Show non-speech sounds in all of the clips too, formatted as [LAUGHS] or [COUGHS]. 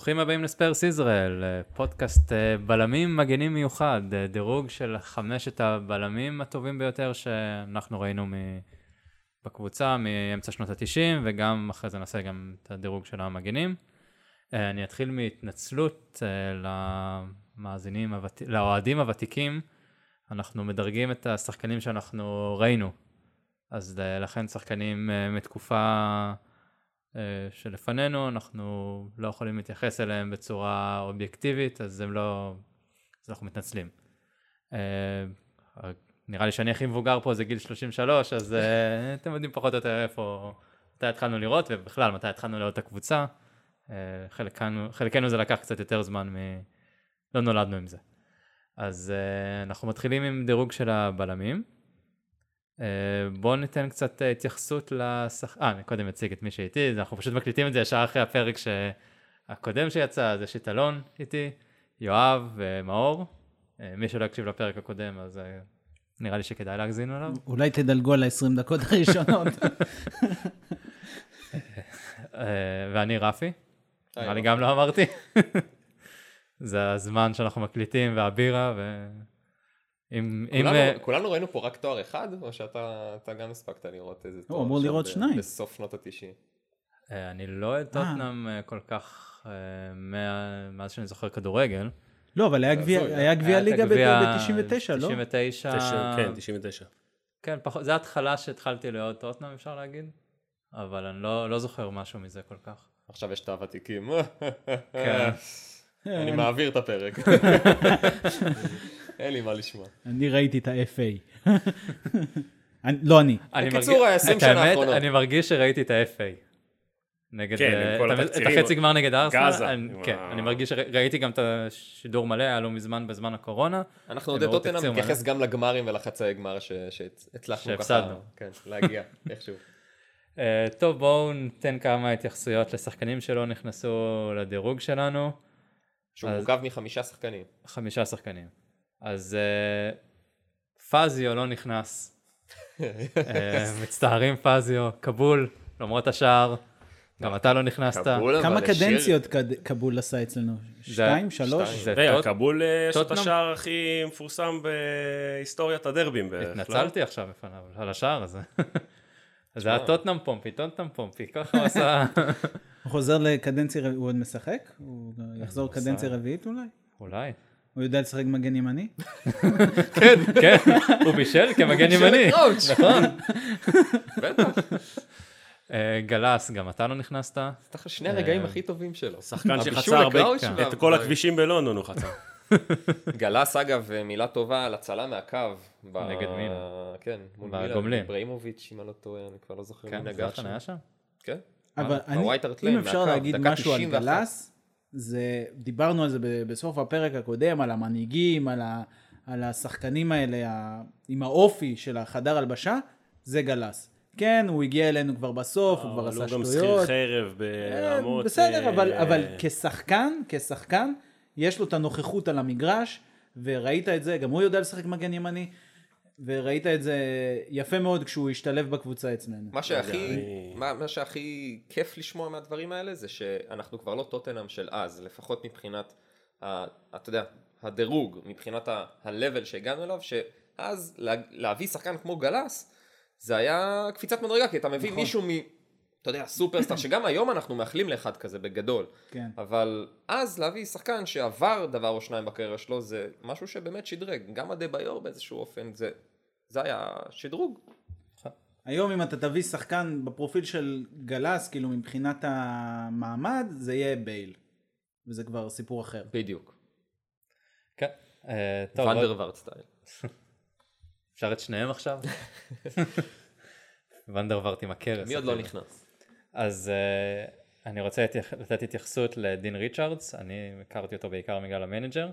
ברוכים הבאים לספיירס ישראל, אה, פודקאסט אה, בלמים מגנים מיוחד, אה, דירוג של חמשת הבלמים הטובים ביותר שאנחנו ראינו מ... בקבוצה מאמצע שנות ה-90, וגם אחרי זה נעשה גם את הדירוג של המגנים. אני אתחיל מהתנצלות למאזינים, הוות... לאוהדים הוותיקים, אנחנו מדרגים את השחקנים שאנחנו ראינו, אז לכן שחקנים מתקופה... אה, שלפנינו, אנחנו לא יכולים להתייחס אליהם בצורה אובייקטיבית, אז הם לא... אז אנחנו מתנצלים. אה, נראה לי שאני הכי מבוגר פה זה גיל 33, אז אה, אתם יודעים פחות או יותר איפה, מתי התחלנו לראות, ובכלל מתי התחלנו לראות את הקבוצה. חלקנו, חלקנו זה לקח קצת יותר זמן מ... לא נולדנו עם זה. אז אנחנו מתחילים עם דירוג של הבלמים. אה, בואו ניתן קצת אה, התייחסות לשח... אה, אני קודם אציג את מי שאיתי, אנחנו פשוט מקליטים את זה ישר אחרי הפרק הקודם שיצא, אז יש את אלון איתי, יואב ומאור. אה, מי שלא הקשיב לפרק הקודם, אז נראה לי שכדאי להגזין עליו. אולי תדלגו על ה-20 דקות הראשונות. [LAUGHS] ואני רפי, נראה לי גם לא אמרתי. [LAUGHS] זה הזמן שאנחנו מקליטים והבירה, ו... אם, כולנו, אם... כולנו ראינו פה רק תואר אחד, או שאתה גם הספקת לראות איזה תואר? הוא אמור לראות שניים. בסוף שנות התשעים. אה, אני לא טוטנאם אה, כל כך אה, מאז שאני זוכר כדורגל. לא, אבל היה גביע ליגה ב-99, לא? 99. כן, 99. כן, פחות, זה ההתחלה שהתחלתי לאהוד טוטנאם, אפשר להגיד. אבל אני לא, לא זוכר משהו מזה כל כך. עכשיו יש את הוותיקים. כן. [LAUGHS] אני מעביר את הפרק. [LAUGHS] אין לי מה לשמוע. אני ראיתי את ה-FA. לא אני. בקיצור, ה-20 שנה האחרונות. אני מרגיש שראיתי את ה-FA. נגד, כן, עם כל התקצירים. את החצי גמר נגד ארסנל. גאזה. כן, אני מרגיש שראיתי גם את השידור מלא, היה לו מזמן בזמן הקורונה. אנחנו עוד טוטנאם מתייחס גם לגמרים ולחצאי גמר שהצלחנו ככה כן, להגיע [LAUGHS] איכשהו. אה, טוב, בואו ניתן כמה התייחסויות לשחקנים שלא נכנסו לדירוג שלנו. שהוא מורכב מחמישה שחקנים. חמישה שחקנים. אז uh, פזיו לא נכנס. uh, [LAUGHS] מצטערים פזיו, כבול, למרות השער. גם אתה לא נכנסת. כמה קדנציות קבול עשה אצלנו? שתיים? שלוש? קבול יש את השער הכי מפורסם בהיסטוריית הדרבים בערך. התנצלתי עכשיו בפניו על השער הזה. [LAUGHS] זה היה טוטנאם פומפי, טוטנאם פומפי, ככה הוא עשה. [LAUGHS] הוא חוזר לקדנציה, הוא עוד משחק? הוא יחזור קדנציה רביעית אולי? אולי. הוא יודע לשחק מגן ימני? [LAUGHS] כן, כן, הוא בישל כמגן ימני. נכון. [LAUGHS] בטח. אה, גלס, גם אתה לא נכנסת. שני הרגעים הכי טובים שלו. שחקן שחצה הרבה, את כל הכבישים בלונדון הוא חצה. [LAUGHS] גלס אגב, מילה טובה על הצלה מהקו. נגד מי? כן, מול מילה, בריימוביץ', אם אני לא טועה, אני כבר לא זוכר מי נגע שם. היה שם? כן. אבל אם אפשר להגיד משהו על גלס, זה, דיברנו על זה בסוף הפרק הקודם, על המנהיגים, על, ה, על השחקנים האלה, ה, עם האופי של החדר הלבשה, זה גלס. כן, הוא הגיע אלינו כבר בסוף, הוא כבר עשה שטויות. הוא גם שכיר חרב ברמות... בסדר, אבל, אה, אבל כשחקן, כשחקן, יש לו את הנוכחות על המגרש, וראית את זה, גם הוא יודע לשחק מגן ימני. וראית את זה יפה מאוד כשהוא השתלב בקבוצה אצלנו. מה שהכי, מה, מה שהכי כיף לשמוע מהדברים האלה זה שאנחנו כבר לא טוטנאם של אז, לפחות מבחינת, ה, אתה יודע, הדירוג, מבחינת ה-level שהגענו אליו, שאז לה, להביא שחקן כמו גלס, זה היה קפיצת מדרגה, כי אתה מביא נכון. מישהו מ... אתה יודע, סופרסטאר, [COUGHS] שגם היום אנחנו מאחלים לאחד כזה בגדול. כן. אבל אז להביא שחקן שעבר דבר או שניים בקריירה שלו, זה משהו שבאמת שדרג. גם הדה ביור באיזשהו אופן, זה זה היה שדרוג. היום אם אתה תביא שחקן בפרופיל של גאלאס, כאילו מבחינת המעמד, זה יהיה בייל. וזה כבר סיפור אחר. בדיוק. כן. אה, ונדרווארד סטייל. [LAUGHS] אפשר את שניהם עכשיו? [LAUGHS] ואן דר ווארט עם הכרס. מי עוד לא נכנס? אז אה, אני רוצה לתת התייחסות לדין ריצ'רדס, אני הכרתי אותו בעיקר בגלל ה manager.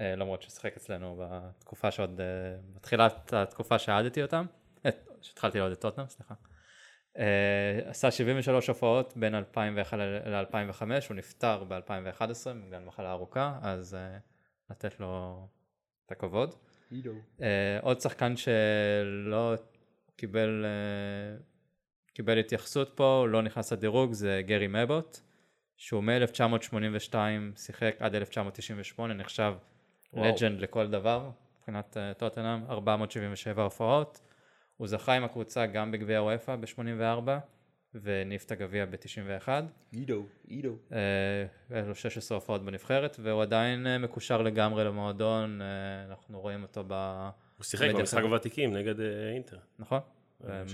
אה, למרות ששיחק אצלנו בתקופה שעוד, אה, בתחילת התקופה שעדתי אותם, אה, שהתחלתי לעוד את טוטנאם, סליחה. עשה 73 הופעות בין 2001 ל-2005, הוא נפטר ב-2011 בגלל מחלה ארוכה, אז לתת לו את הכבוד. עוד שחקן שלא קיבל, קיבל התייחסות פה, לא נכנס לדירוג, זה גרי מבוט, שהוא מ-1982 שיחק עד 1998, נחשב לג'נד לכל דבר, מבחינת uh, טוטנאם, 477 הופעות. הוא זכה עם הקבוצה גם בגביע וופא ב-84, וניף את הגביע ב-91. עידו, עידו. היה לו 16 הופעות בנבחרת, והוא עדיין uh, מקושר לגמרי למועדון, uh, אנחנו רואים אותו ב... הוא שיחק במשחק הוותיקים נגד אינטר. נכון,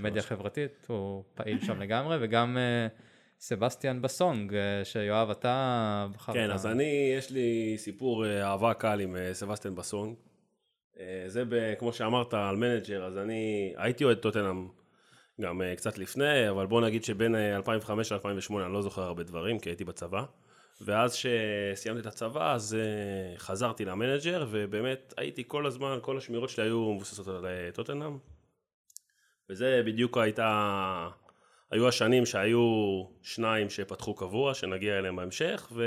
מדיה חברתית, הוא פעיל שם לגמרי, וגם... סבסטיאן בסונג, אה, שיואב אתה בחרת. כן, אז אני, יש לי סיפור אה, אהבה קל עם אה, סבסטיאן בסונג. זה ב, כמו שאמרת על manager, אז אני הייתי אוהד טוטנאם גם קצת לפני, אבל בוא נגיד שבין 2005 ל-2008 אני לא זוכר הרבה דברים, כי הייתי בצבא. ואז שסיימתי את הצבא, אז חזרתי ל manager, ובאמת הייתי כל הזמן, כל השמירות שלי היו מבוססות על טוטנאם. וזה בדיוק הייתה... היו השנים שהיו שניים שפתחו קבוע, שנגיע אליהם בהמשך, ו...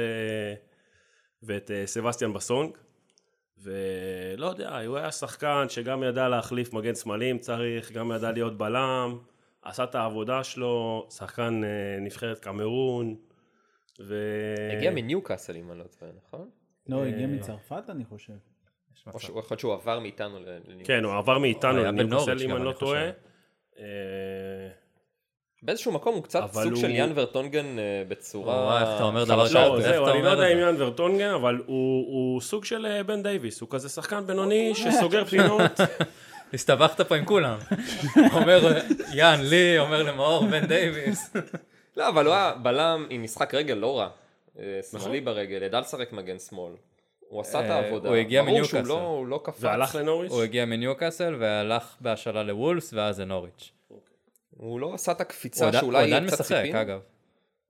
ואת uh, סבסטיאן בסונג. ולא יודע, הוא היה שחקן שגם ידע להחליף מגן שמאלי אם צריך, גם ידע להיות בלם, עשה את העבודה שלו, שחקן uh, נבחרת קמרון. ו... הגיע מניוקאסל אם אני לא טועה, נכון? לא, הגיע אה, מצרפת אני חושב. או יכול להיות שהוא עבר מאיתנו לניוקאסל. כן, הוא עבר מאיתנו לניוקאסל אם אני לא טועה. באיזשהו מקום הוא קצת סוג הוא... של יאן ורטונגן אה, בצורה... איך אתה אומר דבר כזה? לא, זהו, אני לא יודע אם יאן ורטונגן, אבל הוא, הוא סוג של אה, בן דייוויס, הוא כזה שחקן בינוני שסוגר פינות. [LAUGHS] הסתבכת פה עם כולם. [LAUGHS] אומר יאן לי, אומר למאור בן דייוויס. [LAUGHS] לא, אבל הוא היה בלם עם משחק רגל לא רע. אה, שמאלי נכון. ברגל, ידע לשחק מגן שמאל. הוא עשה את העבודה. הוא הגיע מניוקאסל. ברור שהוא לא, לא קפץ. והלך לנוריץ'? הוא הגיע מניוקאסל והלך בהשאלה לוולס ואז לנוריץ'. הוא לא עשה את הקפיצה שאולי קצת ציפין. הוא עדיין משחק, אגב.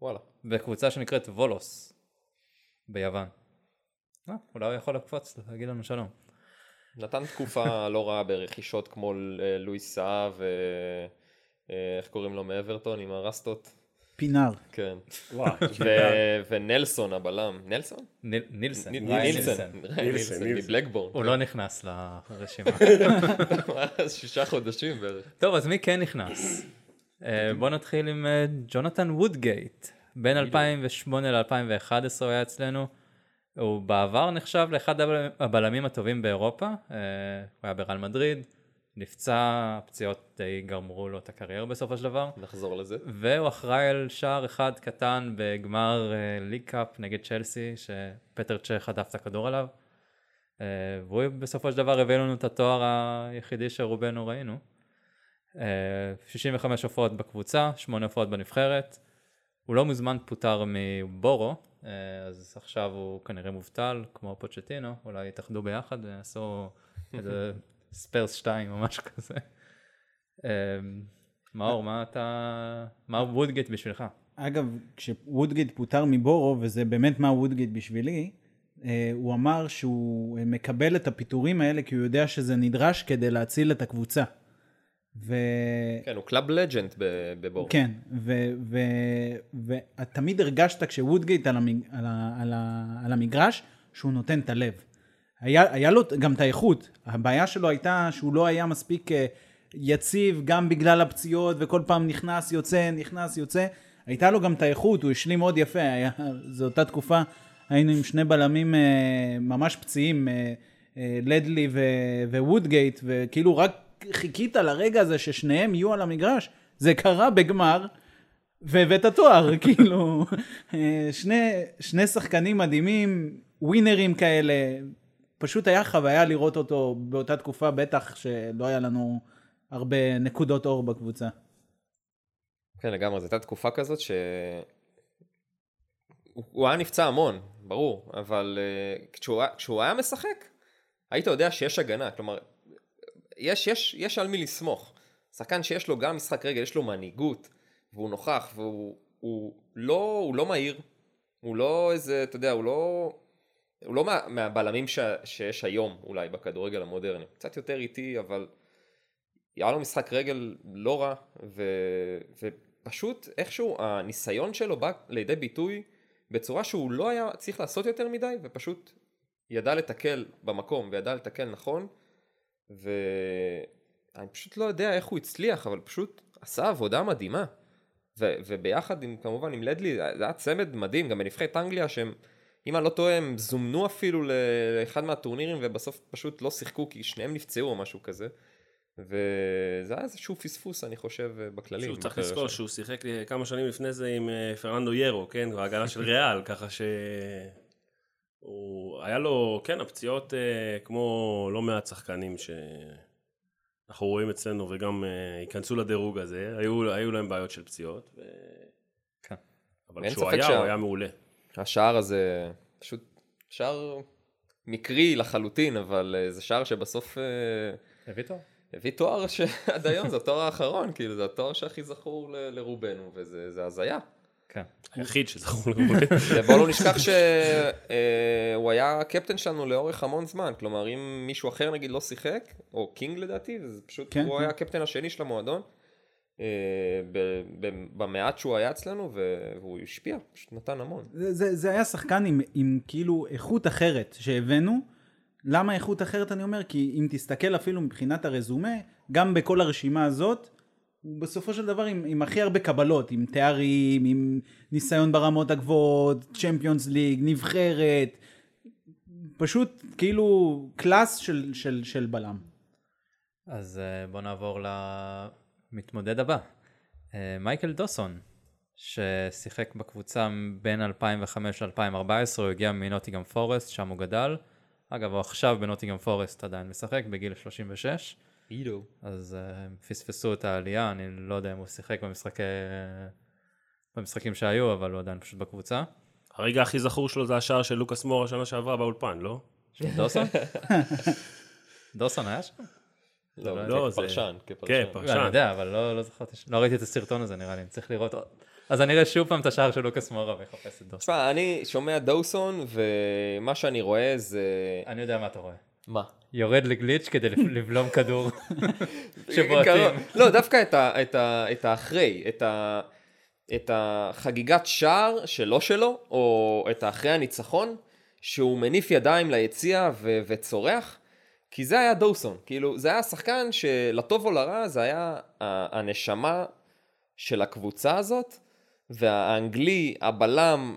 וואלה. בקבוצה שנקראת וולוס, ביוון. אה, אולי הוא יכול לקפוץ, להגיד לנו שלום. נתן תקופה [LAUGHS] לא רעה ברכישות כמו אה, לואיס סאה ואיך אה, קוראים לו מאברטון עם הרסטות. פינר. כן. ונלסון הבלם. נלסון? נילסון. נילסון. נילסון. מבלקבורן. הוא לא נכנס לרשימה. [LAUGHS] שישה חודשים בערך. טוב, אז מי כן נכנס? אה, בוא נתחיל עם אה, ג'ונתן וודגייט. בין 2008 ל-2011 הוא היה אצלנו. הוא בעבר נחשב לאחד הבלמים הטובים באירופה. אה, הוא היה ברל מדריד. נפצע, פציעות די גמרו לו את הקריירה בסופו של דבר. נחזור לזה. והוא אחראי על שער אחד קטן בגמר League Cup נגד צ'לסי, שפטר צ'ך הדף את הכדור עליו. והוא בסופו של דבר הביא לנו את התואר היחידי שרובנו ראינו. אה, 65 הופעות בקבוצה, 8 הופעות בנבחרת. הוא לא מזמן פוטר מבורו, אה, אז עכשיו הוא כנראה מובטל, כמו פוצ'טינו, אולי יתאחדו ביחד ויעשו [LAUGHS] איזה ספרס 2 או משהו כזה. מאור, מה אתה, מה וודגייט בשבילך? אגב, כשוודגייט פוטר מבורו, וזה באמת מה וודגייט בשבילי, אה, הוא אמר שהוא מקבל את הפיטורים האלה כי הוא יודע שזה נדרש כדי להציל את הקבוצה. ו... כן, הוא club legend בבורו. כן, ותמיד הרגשת כשוודגייט על, המג... על, ה... על, ה... על המגרש, שהוא נותן את הלב. היה, היה לו גם את האיכות, הבעיה שלו הייתה שהוא לא היה מספיק אה, יציב גם בגלל הפציעות וכל פעם נכנס יוצא נכנס יוצא, הייתה לו גם את האיכות, הוא השלים מאוד יפה, היה, זו אותה תקופה היינו עם שני בלמים אה, ממש פציעים, אה, לדלי ווודגייט, וכאילו רק חיכית לרגע הזה ששניהם יהיו על המגרש, זה קרה בגמר. והבאת תואר, [LAUGHS] כאילו, שני, שני שחקנים מדהימים, ווינרים כאלה, פשוט היה חוויה לראות אותו באותה תקופה, בטח שלא היה לנו הרבה נקודות אור בקבוצה. כן, לגמרי, זו הייתה תקופה כזאת ש... הוא היה נפצע המון, ברור, אבל uh, כשהוא, כשהוא היה משחק, היית יודע שיש הגנה, כלומר, יש, יש, יש על מי לסמוך. שחקן שיש לו גם משחק רגל, יש לו מנהיגות, והוא נוכח, והוא הוא לא, הוא לא מהיר, הוא לא איזה, אתה יודע, הוא לא... הוא לא מה, מהבלמים ש, שיש היום אולי בכדורגל המודרני, קצת יותר איטי אבל היה לו משחק רגל לא רע ו, ופשוט איכשהו הניסיון שלו בא לידי ביטוי בצורה שהוא לא היה צריך לעשות יותר מדי ופשוט ידע לתקל במקום וידע לתקל נכון ואני פשוט לא יודע איך הוא הצליח אבל פשוט עשה עבודה מדהימה ו- וביחד עם, כמובן, עם לדלי, זה היה צמד מדהים, גם בנבחרת אנגליה, שהם, אם אני לא טועה, הם זומנו אפילו לאחד מהטורנירים, ובסוף פשוט לא שיחקו, כי שניהם נפצעו או משהו כזה. וזה היה איזשהו פספוס, אני חושב, בכללים. שהוא צריך לזכור שהוא שיחק כמה שנים לפני זה עם אה, פרננדו ירו, כן? בהגנה של [LAUGHS] ריאל, ככה ש... הוא... היה לו, כן, הפציעות אה, כמו לא מעט שחקנים שאנחנו רואים אצלנו וגם אה, ייכנסו לדירוג הזה, היו, היו להם בעיות של פציעות. ו... כן. אבל כשהוא היה, שה... הוא היה מעולה. השער הזה פשוט שער מקרי לחלוטין, אבל זה שער שבסוף... הביא טוב. הביא תואר שעד היום זה התואר האחרון, כאילו זה התואר שהכי זכור ל- לרובנו, וזה הזיה. כן. היחיד שזכור לרובנו. ובואו לא נשכח שהוא היה הקפטן שלנו לאורך המון זמן, כלומר אם מישהו אחר נגיד לא שיחק, או קינג לדעתי, זה פשוט, כן, הוא כן. היה הקפטן השני של המועדון. אה, במעט שהוא היה אצלנו והוא השפיע, פשוט נתן המון. זה, זה, זה היה שחקן עם, עם כאילו איכות אחרת שהבאנו, למה איכות אחרת אני אומר? כי אם תסתכל אפילו מבחינת הרזומה, גם בכל הרשימה הזאת, הוא בסופו של דבר עם, עם הכי הרבה קבלות, עם תארים, עם ניסיון ברמות הגבוהות, צ'מפיונס ליג, נבחרת, פשוט כאילו קלאס של, של, של בלם. אז אה, בוא נעבור למתמודד הבא, אה, מייקל דוסון, ששיחק בקבוצה בין 2005 ל-2014, הוא הגיע מנוטיגם פורסט, שם הוא גדל. אגב, הוא עכשיו בנוטיגם פורסט עדיין משחק, בגיל 36. אידו. אז uh, פספסו את העלייה, אני לא יודע אם הוא שיחק במשחקי... במשחקים שהיו, אבל הוא עדיין פשוט בקבוצה. הרגע הכי זכור שלו זה השער של לוקאס מור השנה שעברה באולפן, לא? דוסון? [LAUGHS] דוסון היה שם? לא, לא, זה... כפרשן, כפרשן. כן, פרשן. אני יודע, אבל לא, לא זכרתי, לא ראיתי את הסרטון הזה נראה לי, אני צריך לראות עוד. אז אני אראה שוב פעם את השער של לוקאס מורה ויחפש את דוסון. תשמע, אני שומע דוסון, ומה שאני רואה זה... אני יודע מה אתה רואה. מה? יורד לגליץ' כדי [LAUGHS] לבלום כדור [LAUGHS] שבועטים. לא, דווקא את האחרי, את החגיגת שער שלא שלו, או את האחרי הניצחון, שהוא מניף ידיים ליציע וצורח. כי זה היה דוסון, כאילו זה היה שחקן שלטוב או לרע זה היה הנשמה של הקבוצה הזאת, והאנגלי, הבלם,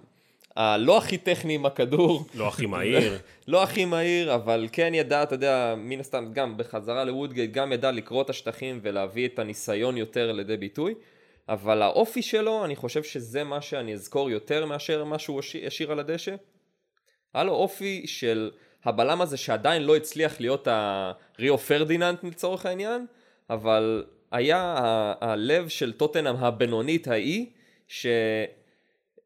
הלא הכי טכני עם הכדור. לא הכי מהיר. [LAUGHS] לא הכי מהיר, אבל כן ידע, אתה יודע, מן הסתם, גם בחזרה לוודגייט, גם ידע לקרוא את השטחים ולהביא את הניסיון יותר לידי ביטוי. אבל האופי שלו, אני חושב שזה מה שאני אזכור יותר מאשר מה שהוא השאיר על הדשא. היה לו אופי של הבלם הזה שעדיין לא הצליח להיות הריו פרדיננט לצורך העניין, אבל היה הלב של טוטנאם הבינונית ההיא,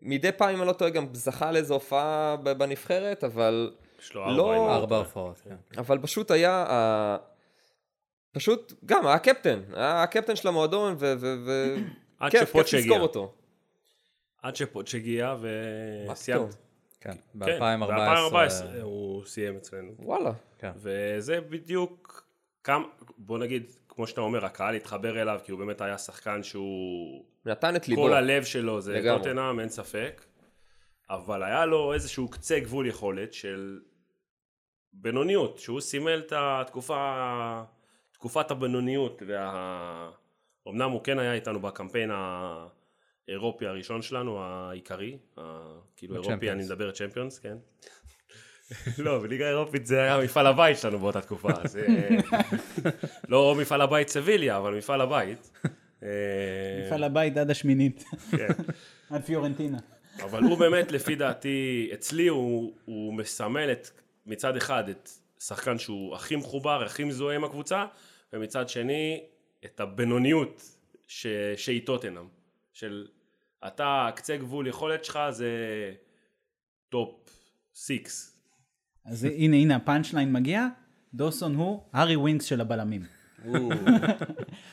שמדי פעם, אם אני לא טועה, גם זכה לאיזו הופעה בנבחרת, אבל יש לו לא... ארבע הופעות, כן. אבל פשוט היה... פשוט, גם, היה קפטן, היה הקפטן של המועדון, וכיף, [CLEARS THROAT] כיף לזכור אותו. עד שפוטש הגיע וסיימת. כן, ב-2014 כן, הוא סיים אצלנו. וואלה. כן. וזה בדיוק כמה, בוא נגיד, כמו שאתה אומר, הקהל התחבר אליו, כי הוא באמת היה שחקן שהוא... נתן את ליבו. כל הלב שלו זה טוטנאם, אין ספק. אבל היה לו איזשהו קצה גבול יכולת של בינוניות, שהוא סימל את התקופה, תקופת הבינוניות. וה... אמנם הוא כן היה איתנו בקמפיין האירופי הראשון שלנו, העיקרי, כאילו אירופי, אני מדבר צ'מפיונס, כן. [LAUGHS] לא, בליגה האירופית זה היה מפעל הבית שלנו באותה תקופה. [LAUGHS] לא מפעל הבית סביליה, אבל מפעל הבית. אה, מפעל הבית עד השמינית. כן. [LAUGHS] עד פיורנטינה. אבל הוא באמת, לפי דעתי, אצלי הוא, הוא מסמל את, מצד אחד את שחקן שהוא הכי מחובר, הכי מזוהה עם הקבוצה, ומצד שני, את הבינוניות שהיא טוטנאם. של אתה, קצה גבול יכולת שלך זה top six אז הנה, הנה ה punch line מגיע, דוסון הוא הארי ווינקס של הבלמים.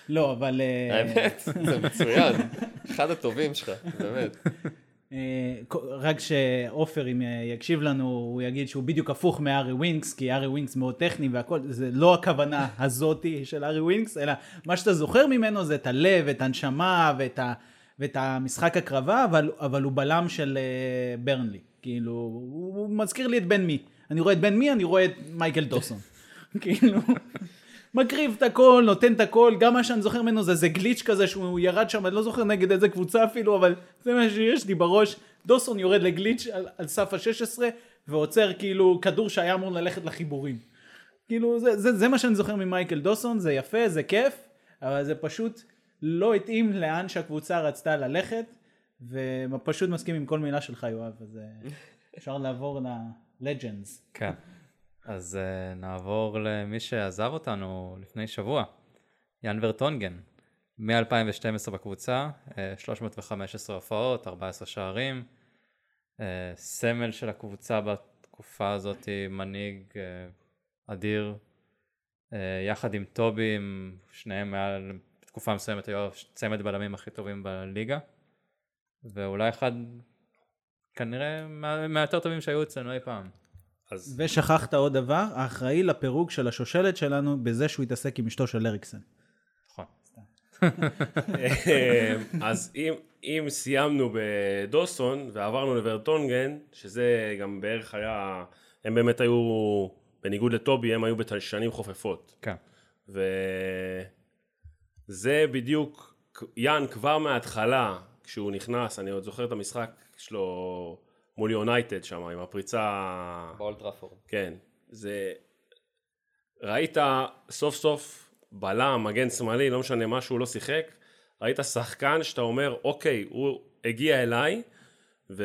לא, אבל... אה, האמת, זה מצוין. אחד הטובים שלך, באמת. אה, רק שעופר, אם יקשיב לנו, הוא יגיד שהוא בדיוק הפוך מהארי ווינקס, כי הארי ווינקס מאוד טכני והכל, זה לא הכוונה הזאתי של הארי ווינקס, אלא מה שאתה זוכר ממנו זה את הלב, את הנשמה ואת, ה, ואת המשחק הקרבה, אבל, אבל הוא בלם של אה, ברנלי. כאילו, הוא מזכיר לי את בן מי. אני רואה את בן מי, אני רואה את מייקל דוסון. [LAUGHS] כאילו... מקריב את הכל, נותן את הכל, גם מה שאני זוכר ממנו זה איזה גליץ' כזה שהוא ירד שם, אני לא זוכר נגד איזה קבוצה אפילו, אבל זה מה שיש לי בראש. דוסון יורד לגליץ' על, על סף ה-16 ועוצר כאילו כדור שהיה אמור ללכת לחיבורים. כאילו זה, זה, זה מה שאני זוכר ממייקל דוסון, זה יפה, זה כיף, אבל זה פשוט לא התאים לאן שהקבוצה רצתה ללכת, ופשוט מסכים עם כל מילה שלך יואב, אז אה, אפשר לעבור ל-legends. כן. אז uh, נעבור למי שעזב אותנו לפני שבוע, יאן ורטונגן, מ-2012 בקבוצה, uh, 315 הופעות, 14 שערים, uh, סמל של הקבוצה בתקופה הזאת, מנהיג אדיר, יחד עם טובי, עם שניהם מעל, תקופה מסוימת היו צמד בלמים הכי טובים בליגה, ואולי אחד, כנראה מהיותר טובים שהיו אצלנו אי פעם. אז... ושכחת עוד דבר, האחראי לפירוק של השושלת שלנו בזה שהוא התעסק עם אשתו של אריקסן. נכון. אז אם, אם סיימנו בדוסון ועברנו לוורטונגן, שזה גם בערך היה, הם באמת היו, בניגוד לטובי, הם היו בשנים חופפות. כן. וזה בדיוק, יאן כבר מההתחלה, כשהוא נכנס, אני עוד זוכר את המשחק שלו מול יונייטד שם, עם הפריצה... באולטראפורד. כן. זה... ראית סוף סוף בלם, מגן שמאלי, לא משנה מה שהוא לא שיחק, ראית שחקן שאתה אומר, אוקיי, הוא הגיע אליי, ו...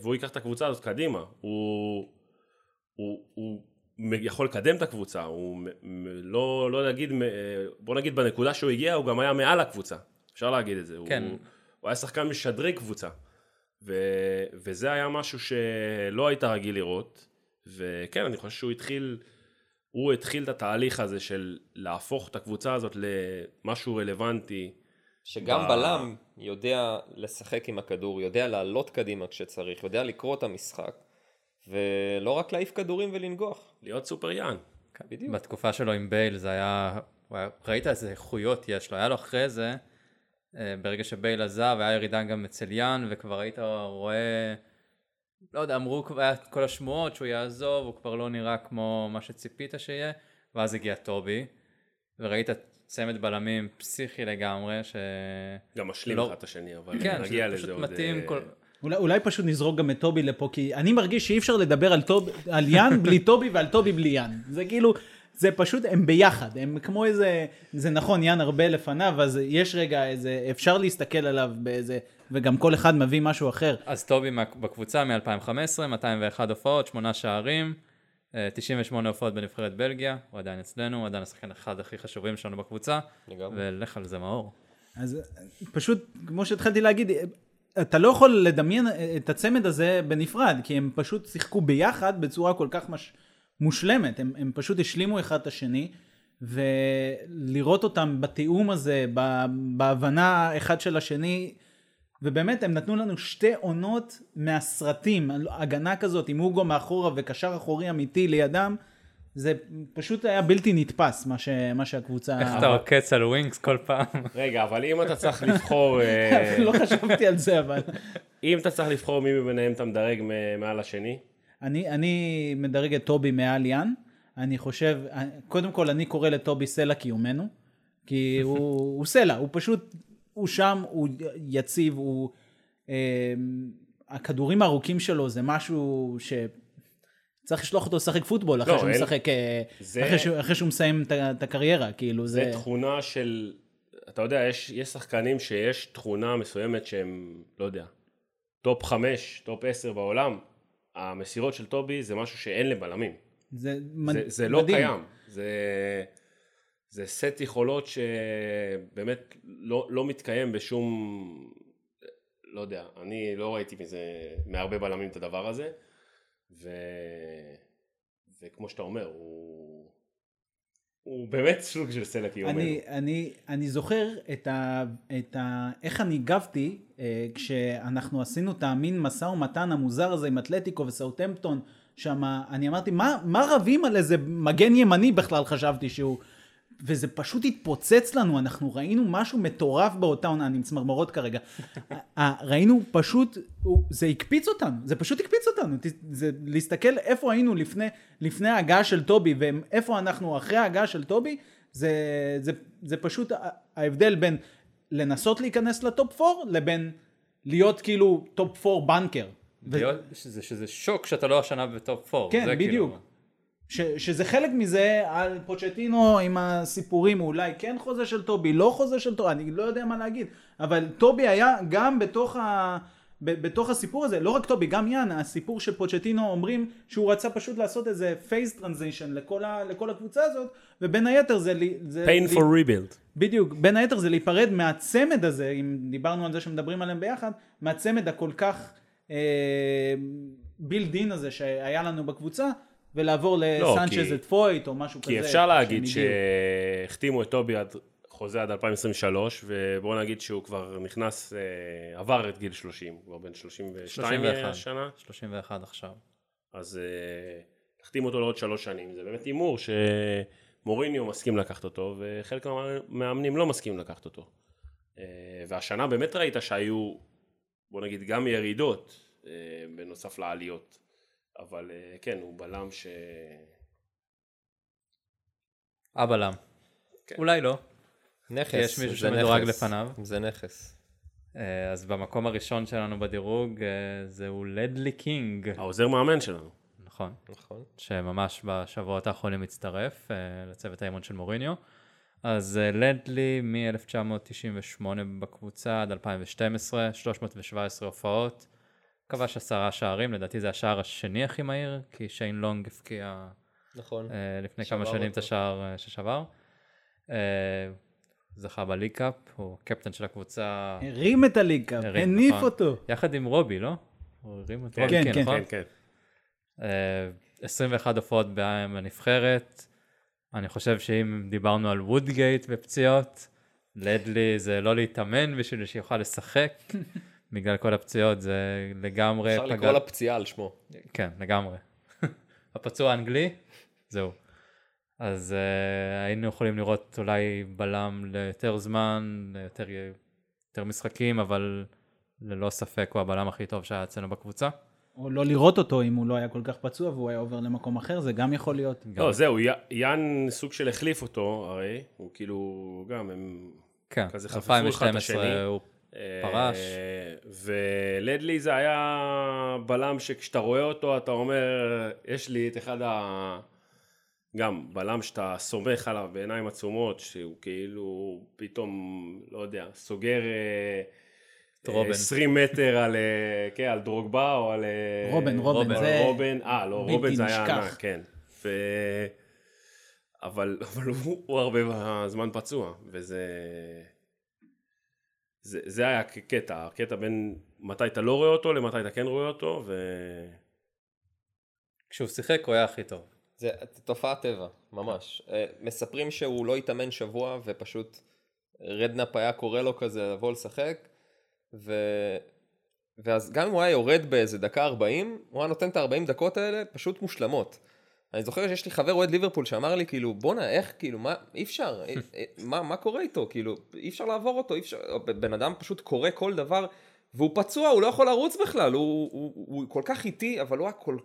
והוא ייקח את הקבוצה הזאת קדימה. הוא... הוא, הוא יכול לקדם את הקבוצה, הוא לא, לא להגיד, בוא נגיד בנקודה שהוא הגיע, הוא גם היה מעל הקבוצה, אפשר להגיד את זה. כן. הוא, הוא היה שחקן משדרי קבוצה. ו, וזה היה משהו שלא היית רגיל לראות, וכן, אני חושב שהוא התחיל, הוא התחיל את התהליך הזה של להפוך את הקבוצה הזאת למשהו רלוונטי. שגם ב... בלם יודע לשחק עם הכדור, יודע לעלות קדימה כשצריך, יודע לקרוא את המשחק, ולא רק להעיף כדורים ולנגוח. להיות סופר יאן. כן, בדיוק. בתקופה שלו עם בייל זה היה, ראית איזה איכויות יש לו, היה לו אחרי זה. אה, ברגע שבייל עזב היה ירידה גם אצל יאן וכבר היית רואה, לא יודע, אמרו כבר את כל השמועות שהוא יעזוב, הוא כבר לא נראה כמו מה שציפית שיהיה, ואז הגיע טובי, וראית צמד בלמים פסיכי לגמרי, ש... גם משלים לא- אחד את השני, אבל כן, נגיע לזה עוד... מתאים אה, כל... אולי, אולי פשוט נזרוק גם את טובי לפה, כי אני מרגיש שאי אפשר לדבר על, טוב, על יאן בלי טובי ועל טובי בלי יאן. זה כאילו, זה פשוט, הם ביחד, הם כמו איזה, זה נכון, יאן הרבה לפניו, אז יש רגע איזה, אפשר להסתכל עליו באיזה, וגם כל אחד מביא משהו אחר. אז טובי בקבוצה מ-2015, 201 הופעות, 8 שערים, 98 אה, הופעות בנבחרת בלגיה, הוא עדיין אצלנו, הוא עדיין השחקן אחד הכי חשובים שלנו בקבוצה, ולך על זה מאור. אז פשוט, כמו שהתחלתי להגיד, אתה לא יכול לדמיין את הצמד הזה בנפרד, כי הם פשוט שיחקו ביחד בצורה כל כך מש... מושלמת, הם, הם פשוט השלימו אחד את השני, ולראות אותם בתיאום הזה, בהבנה אחד של השני, ובאמת הם נתנו לנו שתי עונות מהסרטים, הגנה כזאת עם אוגו מאחורה וקשר אחורי אמיתי לידם, זה פשוט היה בלתי נתפס מה, ש, מה שהקבוצה... איך אתה עוקץ על ווינקס כל פעם. [LAUGHS] רגע, אבל אם אתה צריך לבחור... אה, [LAUGHS] לא חשבתי על זה, אבל... אם אתה צריך לבחור מי מביניהם אתה מדרג מעל השני? אני, אני מדרג את טובי מעל יאן. אני חושב, קודם כל אני קורא לטובי סלע קיומנו, כי הוא, [LAUGHS] הוא סלע, הוא פשוט, הוא שם, הוא יציב, הוא... אה, הכדורים הארוכים שלו זה משהו ש... צריך לשלוח אותו לשחק פוטבול אחרי לא, שהוא משחק, אה, זה... אחרי, שהוא, אחרי שהוא מסיים את הקריירה, כאילו זה... זה תכונה של, אתה יודע, יש, יש שחקנים שיש תכונה מסוימת שהם, לא יודע, top חמש, top עשר בעולם, המסירות של טובי זה משהו שאין לבלמים. זה, מד... זה, זה לא קיים. זה, זה סט יכולות שבאמת לא, לא מתקיים בשום, לא יודע, אני לא ראיתי מזה, מהרבה בלמים את הדבר הזה, ו, וכמו שאתה אומר, הוא, הוא באמת סוג של סלע קיומנו. אני, אני, אני זוכר את ה, את ה, איך אני הגבתי אה, כשאנחנו עשינו את המין משא ומתן המוזר הזה עם אתלטיקו וסאוטמפטון, שם אני אמרתי, מה, מה רבים על איזה מגן ימני בכלל חשבתי שהוא... וזה פשוט התפוצץ לנו, אנחנו ראינו משהו מטורף באותה עונה, אני עם צמרמורות כרגע. ראינו פשוט, זה הקפיץ אותנו, זה פשוט הקפיץ אותנו. זה להסתכל איפה היינו לפני, לפני ההגעה של טובי, ואיפה אנחנו אחרי ההגעה של טובי, זה, זה, זה פשוט ההבדל בין לנסות להיכנס ל top 4 לבין להיות כאילו top 4 בנקר. ו... שזה, שזה שוק שאתה לא השנה ב top 4. כן, בדיוק. כאילו... ש, שזה חלק מזה על פוצ'טינו עם הסיפורים, אולי כן חוזה של טובי, לא חוזה של טובי, אני לא יודע מה להגיד, אבל טובי היה גם בתוך ה... בתוך הסיפור הזה, לא רק טובי, גם יאן, הסיפור של פוצ'טינו אומרים שהוא רצה פשוט לעשות איזה phase transition לכל, לכל הקבוצה הזאת, ובין היתר זה... זה painful rebuild. בדיוק, בין היתר זה להיפרד מהצמד הזה, אם דיברנו על זה שמדברים עליהם ביחד, מהצמד הכל כך built אה, in הזה שהיה לנו בקבוצה, ולעבור לא, לסנצ'ז and פויט או משהו כי כזה. כי אפשר להגיד שהחתימו את טובי עד חוזה עד 2023, ובואו נגיד שהוא כבר נכנס, אה, עבר את גיל 30, כבר בן 32 שנה. 31 עכשיו. אז אה, החתימו אותו לעוד שלוש שנים, זה באמת הימור שמוריניו מסכים לקחת אותו, וחלק מהמאמנים לא מסכים לקחת אותו. אה, והשנה באמת ראית שהיו, בוא נגיד, גם ירידות, בנוסף לעליות. אבל כן, הוא בלם ש... הבלם. כן. אולי לא. נכס, יש מישהו שמדורג לפניו. זה נכס. אה, אז במקום הראשון שלנו בדירוג אה, זהו לדלי קינג. העוזר מאמן שלנו. נכון. נכון. שממש בשבועות האחרונים הצטרף אה, לצוות האימון של מוריניו. אז לדלי מ-1998 בקבוצה עד 2012, 317 הופעות, כבש עשרה שערים, לדעתי זה השער השני הכי מהיר, כי שיין לונג הפקיע נכון. לפני כמה שנים אותו. את השער ששבר. זכה בליקאפ, הוא קפטן של הקבוצה. הרים את הליקאפ, הניף נכון. אותו. יחד עם רובי, לא? הוא הרים את כן, רובי, כן, כן, נכון? כן, כן. 21 הופעות בנבחרת. אני חושב שאם דיברנו על וודגייט ופציעות, לדלי זה לא להתאמן בשביל שיוכל לשחק. [LAUGHS] בגלל כל הפציעות זה לגמרי אפשר לקרוא לפציעה על שמו. כן, לגמרי. [LAUGHS] הפצוע האנגלי, זהו. אז uh, היינו יכולים לראות אולי בלם ליותר זמן, ליותר יותר משחקים, אבל ללא ספק הוא הבלם הכי טוב שהיה אצלנו בקבוצה. או לא לראות אותו אם הוא לא היה כל כך פצוע והוא היה עובר למקום אחר, זה גם יכול להיות. לא, גם. זהו, יאן סוג של החליף אותו, הרי, הוא כאילו, גם, הם כן, כזה חפפו אחד את השני. הוא אה, פרש. ולדלי זה היה בלם שכשאתה רואה אותו, אתה אומר, יש לי את אחד ה... גם בלם שאתה סומך עליו בעיניים עצומות, שהוא כאילו פתאום, לא יודע, סוגר אה, 20 אה, מטר על, אה, כן, על דרוגבה או על... רובן, רובן, זה... רובן, אה, לא, רובן זה היה ענק, כן. ו... אבל, אבל הוא, הוא הרבה זמן פצוע, וזה... זה, זה היה קטע, הקטע בין מתי אתה לא רואה אותו למתי אתה כן רואה אותו, ו... כשהוא שיחק הוא היה הכי טוב. זה תופעת טבע, ממש. אה, מספרים שהוא לא התאמן שבוע ופשוט רדנאפ היה קורא לו כזה לבוא לשחק, ו... ואז גם אם הוא היה יורד באיזה דקה 40, הוא היה נותן את ה-40 דקות האלה פשוט מושלמות. אני זוכר שיש לי חבר אוהד ליברפול שאמר לי כאילו בואנה איך כאילו מה אי אפשר אי, אה, מה, מה קורה איתו כאילו אי אפשר לעבור אותו אי אפשר בן אדם פשוט קורא כל דבר והוא פצוע הוא לא יכול לרוץ בכלל הוא, הוא, הוא, הוא כל כך איטי אבל הוא היה כל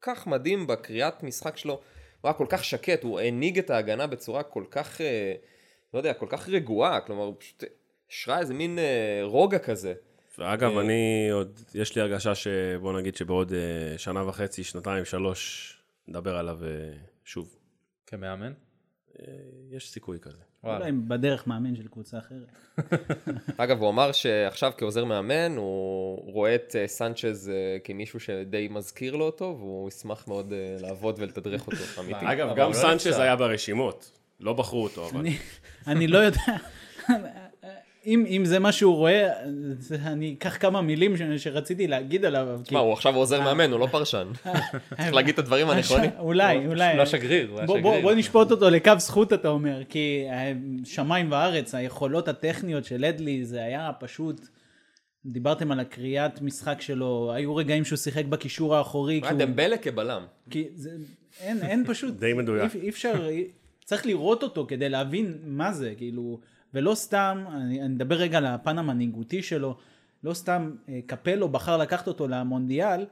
כך מדהים בקריאת משחק שלו, הוא היה כל כך שקט, הוא הנהיג את ההגנה בצורה כל כך, אה, לא יודע, כל כך רגועה, כלומר, הוא פשוט השרה איזה מין אה, רוגע כזה. ואגב, אה, אני עוד, יש לי הרגשה שבוא נגיד שבעוד שנה וחצי, שנתיים, שלוש, נדבר עליו שוב. כמאמן? יש סיכוי כזה. אולי בדרך מאמן של קבוצה אחרת. [LAUGHS] אגב, הוא אמר שעכשיו כעוזר מאמן, הוא רואה את אה, סנצ'ז אה, כמישהו שדי מזכיר לו אותו, והוא ישמח מאוד אה, לעבוד ולתדרך אותו, [LAUGHS] אמיתי. אגב, גם לא סנצ'ז היה ברשימות. לא בחרו אותו, אבל... אני לא יודע. [LAUGHS] אם, אם זה מה שהוא רואה, זה, אני אקח כמה מילים ש, שרציתי להגיד עליו. תשמע, הוא עכשיו עוזר מאמן, הוא לא פרשן. צריך להגיד את הדברים הנכונים. אולי, אולי. לא שגריר, הוא היה שגריר. בוא נשפוט אותו לקו זכות, אתה אומר, כי אה, שמיים וארץ, היכולות הטכניות של אדלי, זה היה פשוט... דיברתם על הקריאת משחק שלו, היו רגעים שהוא שיחק בקישור האחורי. היה דמבלה כבלם. כי זה, אין, אין פשוט. [LAUGHS] די מדויק. אי אפשר, צריך לראות אותו כדי להבין מה זה, כאילו... ולא סתם, אני, אני אדבר רגע על הפן המנהיגותי שלו, לא סתם אה, קפלו בחר לקחת אותו למונדיאל,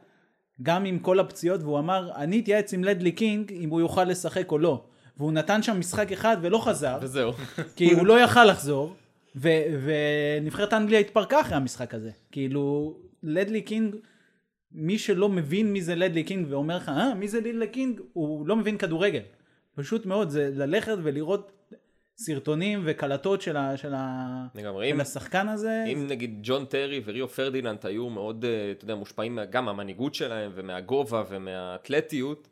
גם עם כל הפציעות, והוא אמר, אני אתייעץ עם לדלי קינג אם הוא יוכל לשחק או לא. והוא נתן שם משחק אחד ולא חזר. וזהו. כי הוא לא יכל לחזור, ונבחרת אנגליה התפרקה אחרי המשחק הזה. כאילו, לדלי קינג, מי שלא מבין מי זה לדלי קינג ואומר לך, אה, מי זה לדלי קינג, הוא לא מבין כדורגל. פשוט מאוד, זה ללכת ולראות סרטונים וקלטות של, ה, של, ה, לגמרי, של אם, השחקן הזה. אם נגיד ג'ון טרי וריו פרדיננט היו מאוד, אה, אתה יודע, מושפעים גם מהמנהיגות שלהם ומהגובה ומהאתלטיות,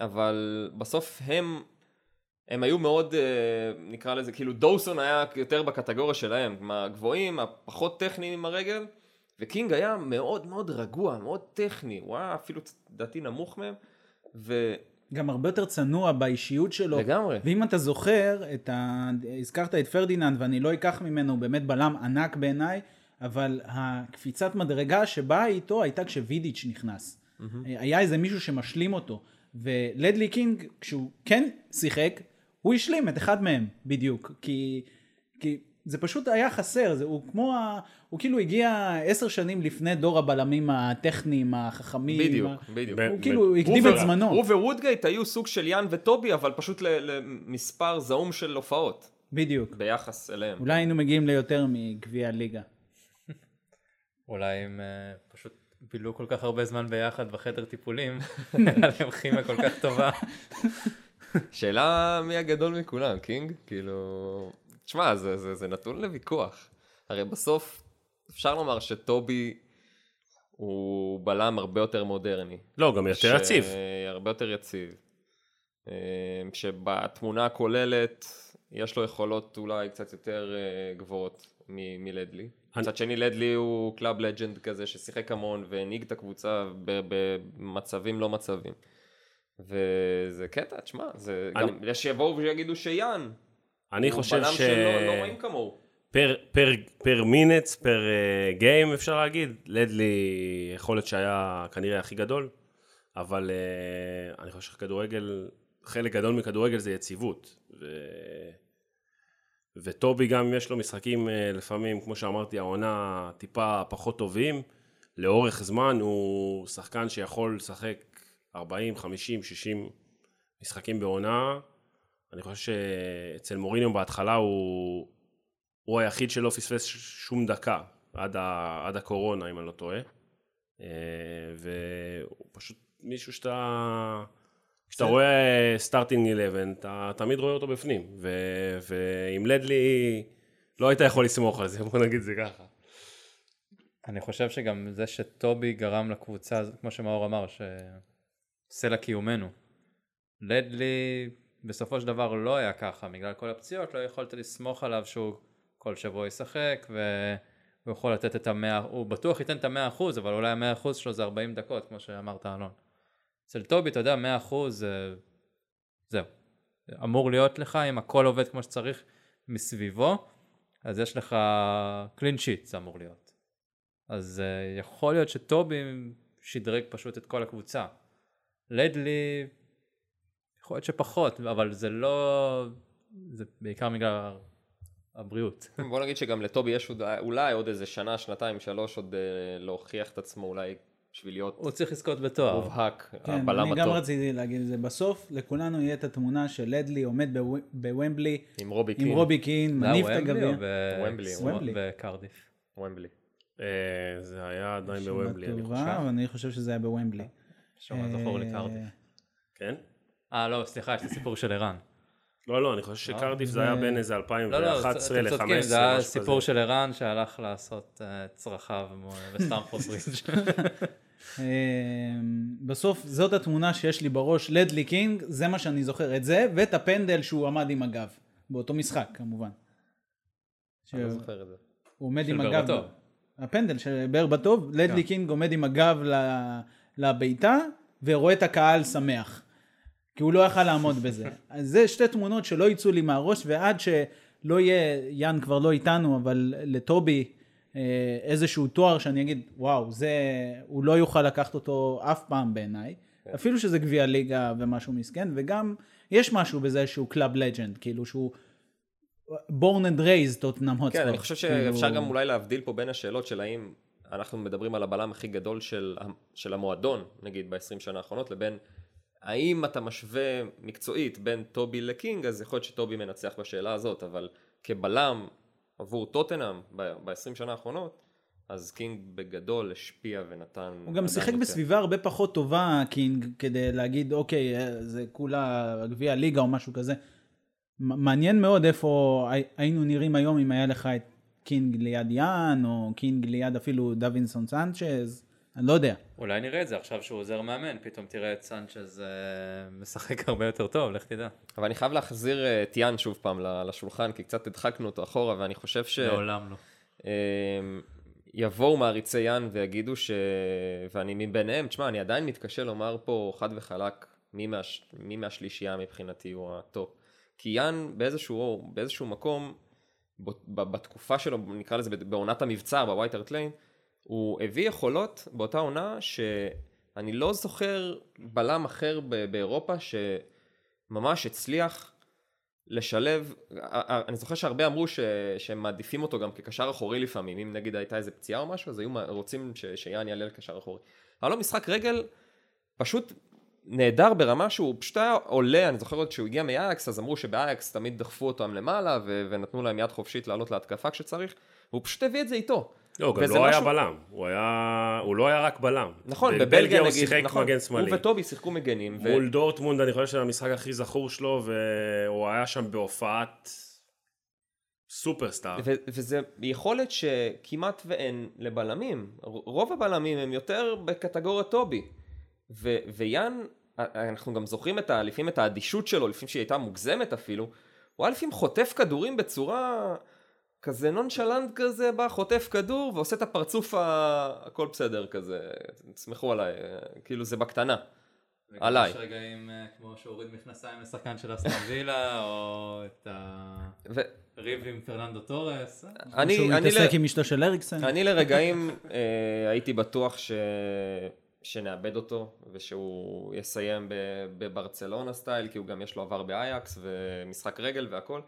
אבל בסוף הם, הם היו מאוד, אה, נקרא לזה, כאילו דוסון היה יותר בקטגוריה שלהם, מהגבוהים, הפחות טכניים עם הרגל, וקינג היה מאוד מאוד רגוע, מאוד טכני, הוא היה אפילו לדעתי נמוך מהם, ו... גם הרבה יותר צנוע באישיות שלו. לגמרי. ואם אתה זוכר, את ה... הזכרת את פרדיננד ואני לא אקח ממנו, הוא באמת בלם ענק בעיניי, אבל הקפיצת מדרגה שבאה איתו הייתה כשווידיץ' נכנס. Mm-hmm. היה איזה מישהו שמשלים אותו. ולדלי קינג, כשהוא כן שיחק, הוא השלים את אחד מהם בדיוק. כי, כי זה פשוט היה חסר, זה, הוא כמו, ה, הוא כאילו הגיע עשר שנים לפני דור הבלמים הטכניים, החכמים. בדיוק, ה, בדיוק. הוא ב- כאילו ב- הקדים את זמנו. הוא ווודגייט היו סוג של יאן וטובי, אבל פשוט למספר זעום של הופעות. בדיוק. ביחס אליהם. אולי היינו מגיעים ליותר מגביע הליגה. אולי הם uh, פשוט בילו כל כך הרבה זמן ביחד בחדר טיפולים, היה להם כימיה כל כך טובה. שאלה מי הגדול מכולם, קינג? כאילו... תשמע, זה, זה, זה נתון לוויכוח. הרי בסוף אפשר לומר שטובי הוא בלם הרבה יותר מודרני. לא, גם יותר ש... יציב. הרבה יותר יציב. אה, שבתמונה הכוללת יש לו יכולות אולי קצת יותר אה, גבוהות מ- מלדלי. מצד שני לדלי הוא club legend כזה ששיחק המון והנהיג את הקבוצה במצבים לא מצבים. וזה קטע, תשמע, זה אני... גם, יש שיבואו ויגידו שיאן אני חושב ש... שלא לא רואים כמוהו. פר, פר, פר מינץ, פר uh, גיים אפשר להגיד, לדלי יכול להיות שהיה כנראה הכי גדול, אבל uh, אני חושב שכדורגל, חלק גדול מכדורגל זה יציבות. ו... וטובי גם אם יש לו משחקים uh, לפעמים, כמו שאמרתי, העונה טיפה פחות טובים, לאורך זמן הוא שחקן שיכול לשחק 40, 50, 60 משחקים בעונה. אני חושב שאצל מוריניו בהתחלה הוא, הוא היחיד שלא פספס שום דקה עד, ה, עד הקורונה, אם אני לא טועה. אה, והוא פשוט מישהו שאתה... כשאתה רואה סטארטינג 11, אתה תמיד רואה אותו בפנים. ו, ועם לדלי לא היית יכול לסמוך על זה, [LAUGHS] בוא נגיד זה ככה. אני חושב שגם זה שטובי גרם לקבוצה, כמו שמאור אמר, שסלע קיומנו. לדלי בסופו של דבר לא היה ככה, בגלל כל הפציעות לא יכולת לסמוך עליו שהוא כל שבוע ישחק והוא יכול לתת את המאה, הוא בטוח ייתן את המאה אחוז, אבל אולי המאה אחוז שלו זה 40 דקות, כמו שאמרת אלון. אצל טובי, אתה יודע, מאה אחוז, זהו. אמור להיות לך, אם הכל עובד כמו שצריך מסביבו, אז יש לך קלין שיט, זה אמור להיות. אז uh, יכול להיות שטובי שדרג פשוט את כל הקבוצה. לדלי יכול להיות שפחות, אבל זה לא... זה בעיקר בגלל הבריאות. [LAUGHS] בוא נגיד שגם לטובי יש עוד, אולי עוד איזה שנה, שנתיים, שלוש עוד uh, להוכיח את עצמו אולי בשביל להיות... הוא צריך לזכות בתואר. מובהק, כן, הבלם הטוב. אני גם רציתי להגיד את זה. בסוף לכולנו יהיה את התמונה של לדלי עומד בוומבלי. עם רובי קין. עם רובי קין, מניף את הגביע. וומבלי. וומבלי. בקרדיף. וומבלי. אה, זה היה עדיין בוומבלי, אני חושב. אני חושב שזה היה בוומבלי. משום מה זכור לי קרדיף. כן? אה, לא, סליחה, יש את הסיפור של ערן. לא, לא, אני חושב אה, שקרדיף זה היה בין איזה 2011 ל-2015. לא, לא, זה היה סיפור של ערן שהלך לעשות אה, צרכיו בסטמפורד ברידג'. אמ, בסוף זאת התמונה שיש לי בראש, לדלי קינג, זה מה שאני זוכר, את זה ואת הפנדל שהוא עמד עם הגב, באותו משחק כמובן. אני לא זוכר את זה. הוא עומד עם הגב. הפנדל של ברבטוב, לדלי כן. קינג עומד עם הגב לבעיטה ורואה את הקהל שמח. כי הוא לא יכל לעמוד בזה. אז זה שתי תמונות שלא יצאו לי מהראש, ועד שלא יהיה, יאן כבר לא איתנו, אבל לטובי אה, איזשהו תואר שאני אגיד, וואו, זה, הוא לא יוכל לקחת אותו אף פעם בעיניי. כן. אפילו שזה גביע ליגה ומשהו מסכן, וגם יש משהו בזה שהוא club legend, כאילו שהוא born and raised טוטנאם הוטספורט. כן, אני חושב שאפשר כאילו... גם אולי להבדיל פה בין השאלות של האם אנחנו מדברים על הבלם הכי גדול של, של המועדון, נגיד ב-20 שנה האחרונות, לבין האם אתה משווה מקצועית בין טובי לקינג, אז יכול להיות שטובי מנצח בשאלה הזאת, אבל כבלם עבור טוטנאם ב-20 שנה האחרונות, אז קינג בגדול השפיע ונתן... הוא גם שיחק בסביבה הרבה פחות טובה, קינג, כדי להגיד, אוקיי, זה כולה גביע ליגה או משהו כזה. מעניין מאוד איפה היינו נראים היום אם היה לך את קינג ליד יאן, או קינג ליד אפילו דווינסון סנצ'ז. אני לא יודע. אולי נראה את זה עכשיו שהוא עוזר מאמן, פתאום תראה את סנצ'ז אה, משחק הרבה יותר טוב, לך תדע. אבל אני חייב להחזיר אה, את יאן שוב פעם לשולחן, כי קצת הדחקנו אותו אחורה, ואני חושב ש... לעולם לא. אה, יבואו מעריצי יאן ויגידו ש... ואני מביניהם, תשמע, אני עדיין מתקשה לומר פה חד וחלק מי, מהש... מי מהשלישייה מבחינתי הוא הטופ. כי יאן באיזשהו, באיזשהו מקום, בתקופה שלו, נקרא לזה בעונת המבצר, בווייט הארט ליין, הוא הביא יכולות באותה עונה שאני לא זוכר בלם אחר באירופה שממש הצליח לשלב, אני זוכר שהרבה אמרו ש, שהם מעדיפים אותו גם כקשר אחורי לפעמים, אם נגיד הייתה איזה פציעה או משהו, אז היו רוצים ש, שיאן יעלה לקשר אחורי. אבל לא משחק רגל פשוט נהדר ברמה שהוא פשוט היה עולה, אני זוכר עוד שהוא הגיע מאייקס, אז אמרו שבאייקס תמיד דחפו אותם למעלה ו- ונתנו להם יד חופשית לעלות להתקפה כשצריך, והוא פשוט הביא את זה איתו. לא, גם לא משהו... היה בלם, הוא, היה... הוא לא היה רק בלם. נכון, בבלגיה הוא שיחק נכון, מגן שמאלי. הוא וטובי שיחקו מגנים. מול ו... דורטמונד, אני חושב שזה המשחק הכי זכור שלו, והוא היה שם בהופעת סופרסטאר. ו- וזה יכולת שכמעט ואין לבלמים. רוב הבלמים הם יותר בקטגוריית טובי. ו- ויאן, אנחנו גם זוכרים את ה- לפעמים את האדישות שלו, לפעמים שהיא הייתה מוגזמת אפילו, הוא היה לפעמים חוטף כדורים בצורה... כזה נונשלנט כזה, בא, חוטף כדור ועושה את הפרצוף ה... הכל בסדר כזה, תסמכו עליי, כאילו זה בקטנה. עליי. יש רגעים אה, כמו שהוריד מכנסיים לשחקן של אסטון [LAUGHS] וילה, או את הריב עם פרננדו טורס. אני, שהוא מתעסק עם אשתו של אריקסן. אני לרגעים [LAUGHS] אה, הייתי בטוח ש... שנאבד אותו, ושהוא יסיים בברצלונה style, כי הוא גם יש לו עבר באייקס, ומשחק רגל והכל.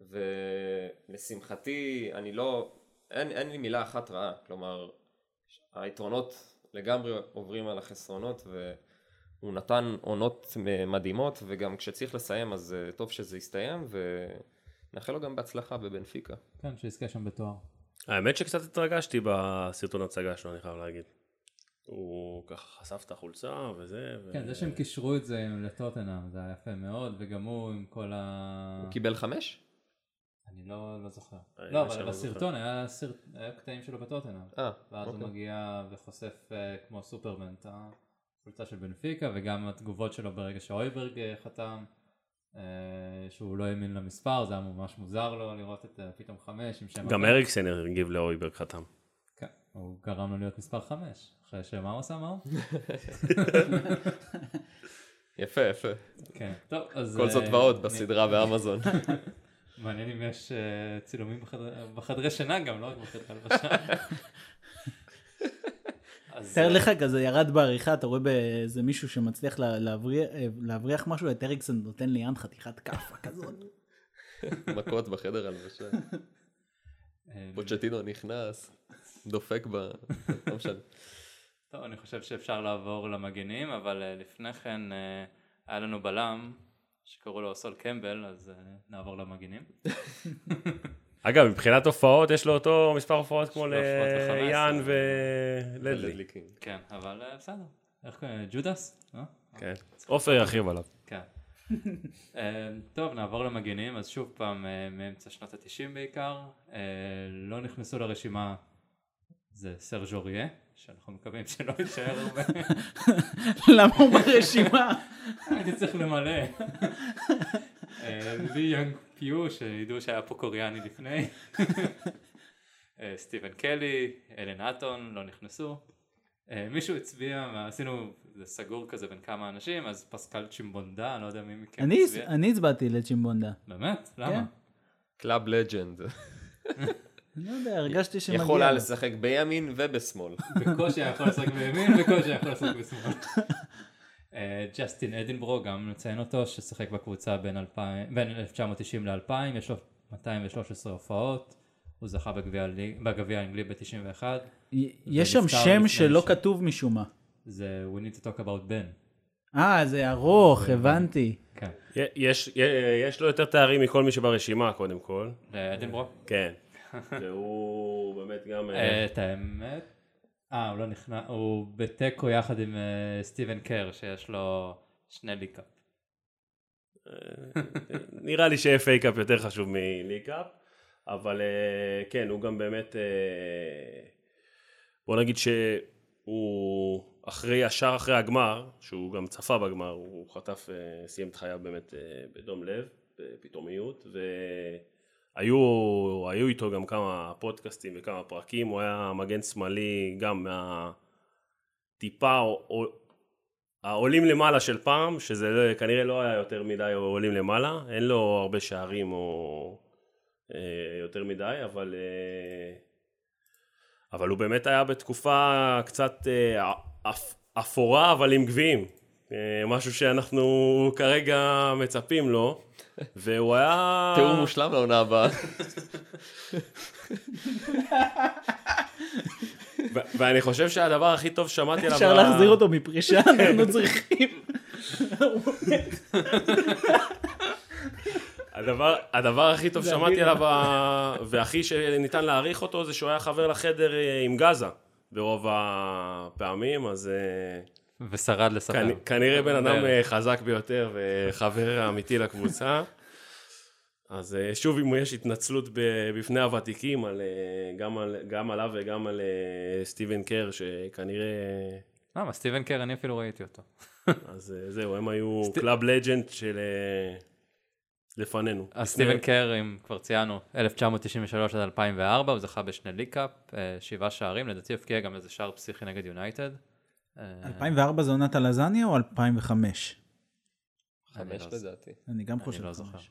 ולשמחתי, אני לא, אין, אין לי מילה אחת רעה, כלומר, היתרונות לגמרי עוברים על החסרונות, והוא נתן עונות מדהימות, וגם כשצריך לסיים אז אה, טוב שזה יסתיים, ונאחל לו גם בהצלחה בבנפיקה. כן, שיזכה שם בתואר. האמת שקצת התרגשתי בסרטון הצגה שלו, אני חייב להגיד. הוא ככה חשף את החולצה וזה. כן, ו... זה שהם קישרו את זה לטוטנאם, זה היה יפה מאוד, וגם הוא עם כל ה... הוא קיבל חמש? אני לא, לא זוכר. לא, אבל לא בסרטון היה, סרט, היה קטעים שלו בטוטנאם. אה, ואז אוקיי. הוא מגיע וחושף אה, כמו סופרמן את החולצה של בנפיקה, וגם התגובות שלו ברגע שאויברג אה, חתם, אה, שהוא לא האמין למספר, זה היה ממש מוזר לו לראות את אה, פתאום חמש עם שם... גם אריקסן הגיב לאויברג חתם. כן, הוא גרם לו להיות מספר חמש. אחרי שמה הוא עשה, מה הוא? [LAUGHS] יפה, יפה. כן, טוב, אז... כל זאת אה, ועוד בסדרה באמזון. [LAUGHS] מעניין אם יש אה, צילומים בחדר- בחדרי שינה גם, לא רק בחדר הלבשה. [LAUGHS] תאר אה, לך כזה ירד בעריכה, אתה רואה באיזה מישהו שמצליח להבריח- אה, להבריח משהו, את אריקסון נותן ליאן חתיכת כאפה כזאת. [LAUGHS] מכות בחדר הלבשה. פוצ'טינו נכנס, דופק ב... לא משנה. טוב, אני חושב שאפשר לעבור למגנים, אבל לפני כן היה לנו בלם שקראו לו סול קמבל, אז אה, נעבור למגנים. [LAUGHS] אגב, מבחינת הופעות, יש לו אותו מספר הופעות כמו ליאן 15. ולדלי. לדלי קינג. כן, אבל אה, בסדר. איך קוראים? Judas? אה? כן. עופר ירחיב עליו. כן. [LAUGHS] אה, טוב, נעבור למגנים, אז שוב פעם, אה, מאמצע שנות התשעים בעיקר, אה, לא נכנסו לרשימה, זה סרג' אוריה, שאנחנו מקווים שלא יישאר הרבה, [LAUGHS] למה הוא ברשימה? הייתי צריך למלא. אה, לי יונג פיו, שידעו שהיה פה קוריאני לפני, [LAUGHS] אה, סטיבן קלי, אלן האטון, לא נכנסו. אה, מישהו הצביע, עשינו, זה סגור כזה בין כמה אנשים, אז פסקל צ'ימבונדה, אני לא יודע מי מכם אני- הצביע. אני הצבעתי לצ'ימבונדה. באמת? כן. למה? club legend. אני לא יודע, הרגשתי שמגיע. יכול היה. לשחק בימין ובשמאל. בקושי היה יכול לשחק בימין, בקושי היה יכול לשחק בשמאל. [LAUGHS] אה, ג'סטין אדינברו, גם נציין אותו, ששיחק בקבוצה בין 2000 בין 1990 ל-2000, יש לו 213 הופעות, הוא זכה בגביע האנגלי ב-91, יש שם שם שלא ש- כתוב משום מה. זה We need to talk about Ben. אה, זה ארוך, הבנתי. כן. יש, יש לו יותר תארים מכל מי שברשימה, קודם כל. אדנברוק? כן. והוא באמת גם... את האמת, אה, הוא לא נכנס, הוא בתיקו יחד עם סטיבן קר, שיש לו שני ליקאפ. נראה לי ש-FA קאפ יותר חשוב מליקאפ, אבל כן, הוא גם באמת, בוא נגיד שהוא אחרי, ישר אחרי הגמר, שהוא גם צפה בגמר, הוא חטף, סיים את חייו באמת בדום לב, בפתאומיות, והיו היו איתו גם כמה פודקאסטים וכמה פרקים, הוא היה מגן שמאלי גם מהטיפה העולים למעלה של פעם, שזה לא, כנראה לא היה יותר מדי עולים למעלה, אין לו הרבה שערים או אה, יותר מדי, אבל, אה, אבל הוא באמת היה בתקופה קצת אה, אפ, אפורה אבל עם גביעים, משהו שאנחנו כרגע מצפים לו, והוא היה... תיאור מושלם לעונה הבאה. ואני חושב שהדבר הכי טוב שמעתי עליו... אפשר להחזיר אותו מפרישה, [LAUGHS] אנחנו צריכים. הדבר, הדבר הכי טוב שמעתי עליו והכי שניתן להעריך אותו זה שהוא היה חבר לחדר אה, עם גאזה ברוב הפעמים אז אה, ושרד לספר כנראה בן אדם אה, חזק ביותר וחבר אמיתי לקבוצה [LAUGHS] אז אה, שוב אם יש התנצלות בפני הוותיקים על, אה, גם, על, גם עליו וגם על סטיבן קר שכנראה... למה סטיבן קר אני אפילו ראיתי אותו. [LAUGHS] אז זהו הם היו סט... club legend של לפנינו. אז סטיבן קר אם כבר ציינו 1993 עד 2004 הוא זכה בשני League Cup שבעה שערים לדעתי הבקיע גם איזה שער פסיכי נגד יונייטד. 2004 זה עונת הלזניה או 2005? חמש לא לדעתי. אני גם חושב לא חמש.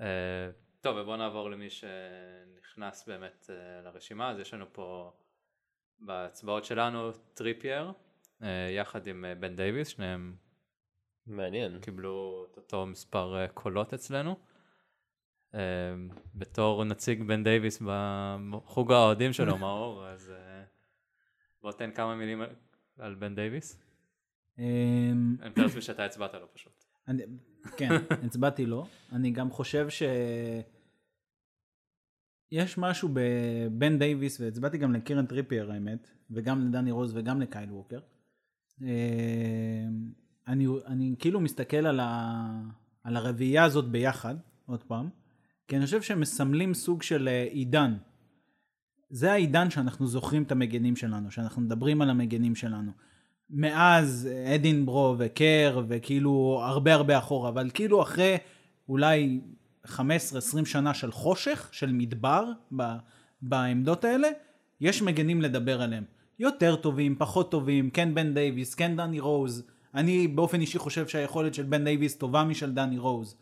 אה, טוב, ובואו נעבור למי שנכנס באמת אה, לרשימה, אז יש לנו פה בהצבעות שלנו טריפייר, יחד עם בן דייוויס, שניהם מעניין. קיבלו את אותו מספר קולות אצלנו. בתור נציג בן דייוויס בחוג האוהדים שלו, [LAUGHS] מאור, אז בוא תן כמה מילים על בן דייוויס. אני מתאר לעצמי שאתה הצבעת לו פשוט. כן, הצבעתי לו. אני גם חושב ש... יש משהו בבן דייוויס, והצבעתי גם לקירן טריפייר האמת, וגם לדני רוז וגם לקייל ווקר. אה, אני, אני כאילו מסתכל על, ה, על הרביעייה הזאת ביחד, עוד פעם, כי אני חושב שהם מסמלים סוג של אה, עידן. זה העידן שאנחנו זוכרים את המגנים שלנו, שאנחנו מדברים על המגנים שלנו. מאז אדינברו וקר וכאילו הרבה הרבה אחורה, אבל כאילו אחרי אולי 15-20 שנה של חושך, של מדבר ב, בעמדות האלה, יש מגנים לדבר עליהם. יותר טובים, פחות טובים, כן בן דייוויס, כן דני רוז. אני באופן אישי חושב שהיכולת של בן דייוויס טובה משל דני רוז.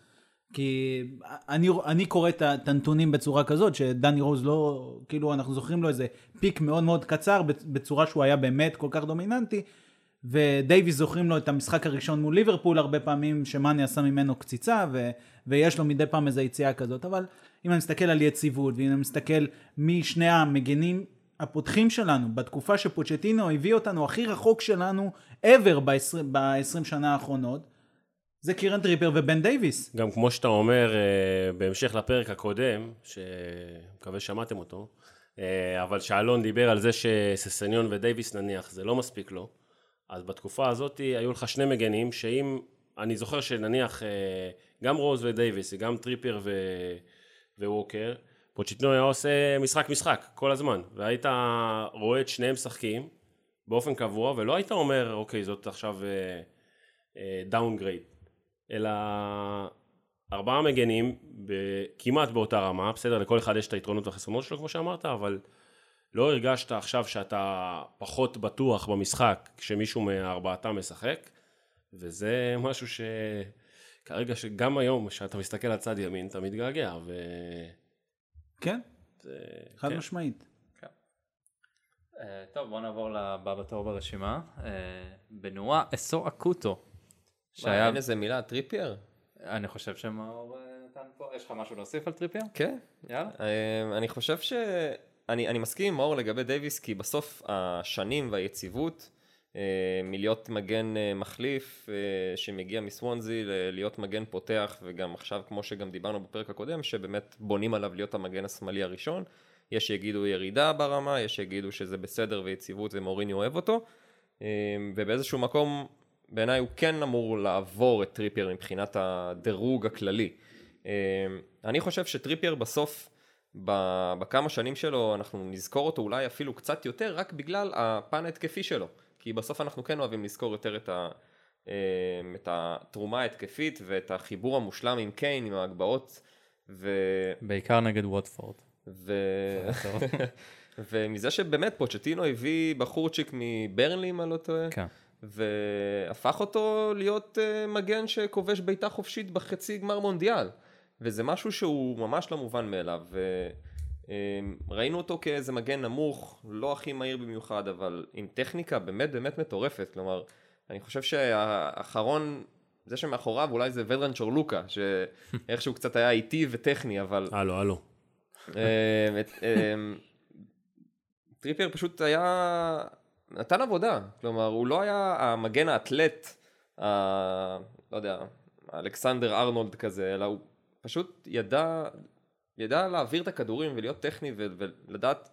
כי אני, אני קורא את הנתונים בצורה כזאת, שדני רוז לא, כאילו אנחנו זוכרים לו איזה peak מאוד מאוד קצר בצורה שהוא היה באמת כל כך דומיננטי, ודייוויס זוכרים לו את המשחק הראשון מול ליברפול הרבה פעמים, שמאני עשה ממנו קציצה, ו, ויש לו מדי פעם איזו יציאה כזאת, אבל אם אני מסתכל על יציבות, ואם אני מסתכל משני המגנים הפותחים שלנו, בתקופה שפוצ'טינו הביא אותנו הכי רחוק שלנו ever ב-20 שנה האחרונות, זה קירן טריפר ובן דייוויס. גם כמו שאתה אומר, אה, בהמשך לפרק הקודם, שמקווה שמעתם אותו, אה, אבל שאלון דיבר על זה שססניון ודייוויס נניח, זה לא מספיק לו. אז בתקופה הזאת היו לך שני מגנים, שאם, אני זוכר שנניח אה, גם רוז ודייוויס, גם טריפר ו... וווקר, פוצ'יטנו היה עושה משחק משחק כל הזמן, והיית רואה את שניהם משחקים באופן קבוע, ולא היית אומר, אוקיי, זאת עכשיו downgrade, אה, אלא ארבעה מגנים כמעט באותה רמה, בסדר, לכל אחד יש את היתרונות והחסרונות שלו כמו שאמרת, אבל לא הרגשת עכשיו שאתה פחות בטוח במשחק כשמישהו מארבעתם משחק, וזה משהו שכרגע שגם היום, כשאתה מסתכל על צד ימין, אתה מתגעגע, ו... כן, זה... חד כן. משמעית. כן. אה, טוב, בוא נעבור לבא בתור ברשימה. אה, בנואה אסו אקוטו. שהיה... אין איזה מילה, טריפייר? אני חושב שמאור אה, נתן פה, יש לך משהו להוסיף על טריפייר? כן. יאללה. אה, אני חושב ש... אני, אני מסכים עם מאור לגבי דייוויס, כי בסוף השנים והיציבות, מלהיות מגן מחליף שמגיע מסוונזי להיות מגן פותח וגם עכשיו כמו שגם דיברנו בפרק הקודם שבאמת בונים עליו להיות המגן השמאלי הראשון. יש שיגידו ירידה ברמה, יש שיגידו שזה בסדר ויציבות ומוריני אוהב אותו ובאיזשהו מקום בעיניי הוא כן אמור לעבור את טריפייר מבחינת הדירוג הכללי. אני חושב שטריפייר בסוף בכמה שנים שלו אנחנו נזכור אותו אולי אפילו קצת יותר רק בגלל הפן ההתקפי שלו כי בסוף אנחנו כן אוהבים לזכור יותר את, ה, אמ, את התרומה ההתקפית ואת החיבור המושלם עם קיין עם ההגבהות ו... בעיקר נגד ווטפורד. ו... [LAUGHS] [LAUGHS] ומזה שבאמת פוצ'טינו הביא בחורצ'יק מברנלי אם אני לא טועה. כן. והפך אותו להיות uh, מגן שכובש בעיטה חופשית בחצי גמר מונדיאל. וזה משהו שהוא ממש לא מובן מאליו. וראינו אותו כאיזה מגן נמוך, לא הכי מהיר במיוחד, אבל עם טכניקה באמת באמת מטורפת. כלומר, אני חושב שהאחרון, זה שמאחוריו אולי זה ודרן צ'ורלוקה, שאיכשהו [LAUGHS] קצת היה איטי וטכני, אבל... הלו, הלו. טריפייר פשוט היה, נתן עבודה, כלומר הוא לא היה המגן האתלט, ה... לא יודע, אלכסנדר ארנולד כזה, אלא הוא פשוט ידע, ידע להעביר את הכדורים ולהיות טכני ו- ולדעת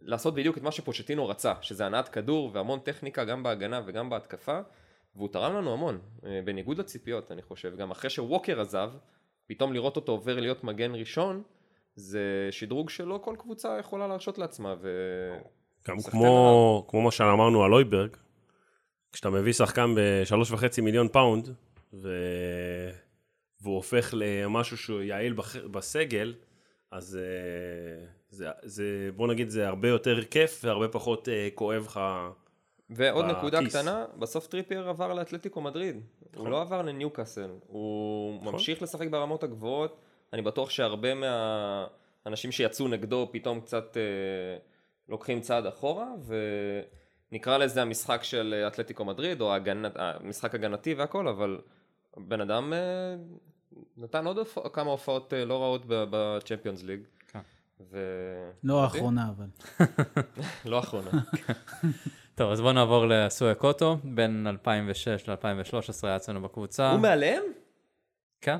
לעשות בדיוק את מה שפוצ'טינו רצה, שזה הנעת כדור והמון טכניקה גם בהגנה וגם בהתקפה, והוא תרם לנו המון, אה, בניגוד לציפיות אני חושב, גם אחרי שווקר עזב, פתאום לראות אותו עובר להיות מגן ראשון, זה שדרוג שלא כל קבוצה יכולה להרשות לעצמה. ו... גם כמו, כמו מה שאמרנו על הויברג, כשאתה מביא שחקן בשלוש וחצי מיליון פאונד, ו... והוא הופך למשהו שהוא יעיל בח... בסגל, אז אה, זה, זה, בוא נגיד, זה הרבה יותר כיף והרבה פחות אה, כואב לך ועוד בכיס. נקודה קטנה, בסוף טריפייר עבר לאתלטיקו מדריד, נכון. הוא לא עבר לניוקאסל, הוא נכון. ממשיך לשחק ברמות הגבוהות, אני בטוח שהרבה מהאנשים שיצאו נגדו פתאום קצת אה, לוקחים צעד אחורה, ונקרא לזה המשחק של אתלטיקו מדריד, או הגנת, המשחק הגנתי והכל, אבל בן אדם אה, נתן עוד הופע, כמה הופעות אה, לא רעות בצ'מפיונס ליג. כן. ו... לא האחרונה אבל. [LAUGHS] לא האחרונה. טוב, אז בואו נעבור לסויה קוטו, בין 2006 ל-2013 היה אצלנו בקבוצה. הוא מעליהם? כן.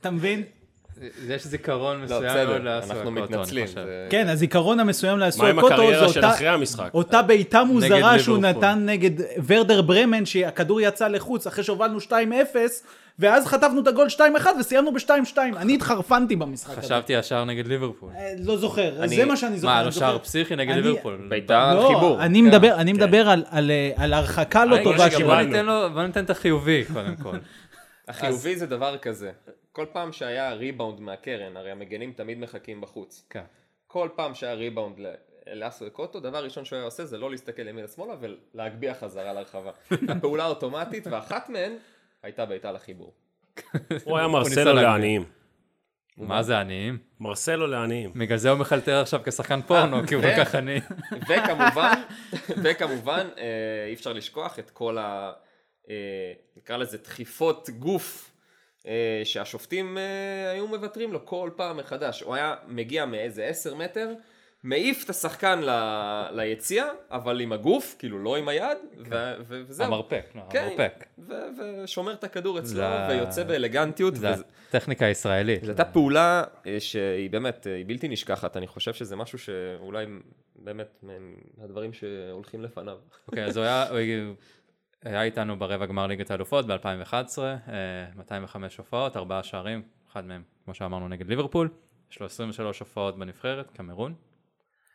אתה מבין? יש זיכרון מסוים לא, בסדר, אנחנו מתנצלים. כן, הזיכרון המסוים לאסוי קוטו זה אותה, אותה בעיטה מוזרה שהוא נתן נגד ורדר ברמן, שהכדור יצא לחוץ אחרי שהובלנו 2-0, ואז חטפנו את הגול 2-1 וסיימנו ב-2-2. אני התחרפנתי במשחק הזה. חשבתי ישר נגד ליברפול. אה, לא זוכר, זה מה שאני זוכר. מה, לא שער פסיכי נגד ליברפול? בעיטה לא, חיבור. אני כן. מדבר על הרחקה לא טובה שלו. בוא ניתן את החיובי קודם כל. החיובי זה דבר כזה. כל פעם שהיה ריבאונד מהקרן, הרי המגנים תמיד מחכים בחוץ. כן. כל פעם שהיה ריבאונד לאסו אקוטו, דבר ראשון שהוא היה עושה זה לא להסתכל ימינה שמאלה ולהגביה חזרה לרחבה. [LAUGHS] הפעולה אוטומטית, ואחת מהן הייתה בעיטה לחיבור. הוא היה מרסלו לעניים. מה זה עניים? מרסלו לעניים. בגלל זה הוא מחלטר עכשיו כשחקן פורנו, כי הוא כל כך עני. וכמובן, וכמובן, אה, אי אפשר לשכוח את כל ה... אה, נקרא לזה דחיפות גוף אה, שהשופטים אה, היו מוותרים לו כל פעם מחדש. הוא היה מגיע מאיזה עשר מטר, מעיף את השחקן ל... ליציע, אבל עם הגוף, כאילו לא עם היד, כן. ו... ו... וזהו. המרפק, לא, כן, המרפק. ו... ושומר את הכדור אצלו, זה... ויוצא באלגנטיות. זה וזה... טכניקה ישראלית. זו הייתה פעולה אה, שהיא באמת, היא בלתי נשכחת, אני חושב שזה משהו שאולי באמת מהדברים שהולכים לפניו. אוקיי, okay, אז הוא היה... היה איתנו ברבע גמר ליגת האלופות ב-2011, 205 הופעות, ארבעה שערים, אחד מהם, כמו שאמרנו, נגד ליברפול. יש לו 23 הופעות בנבחרת, קמרון.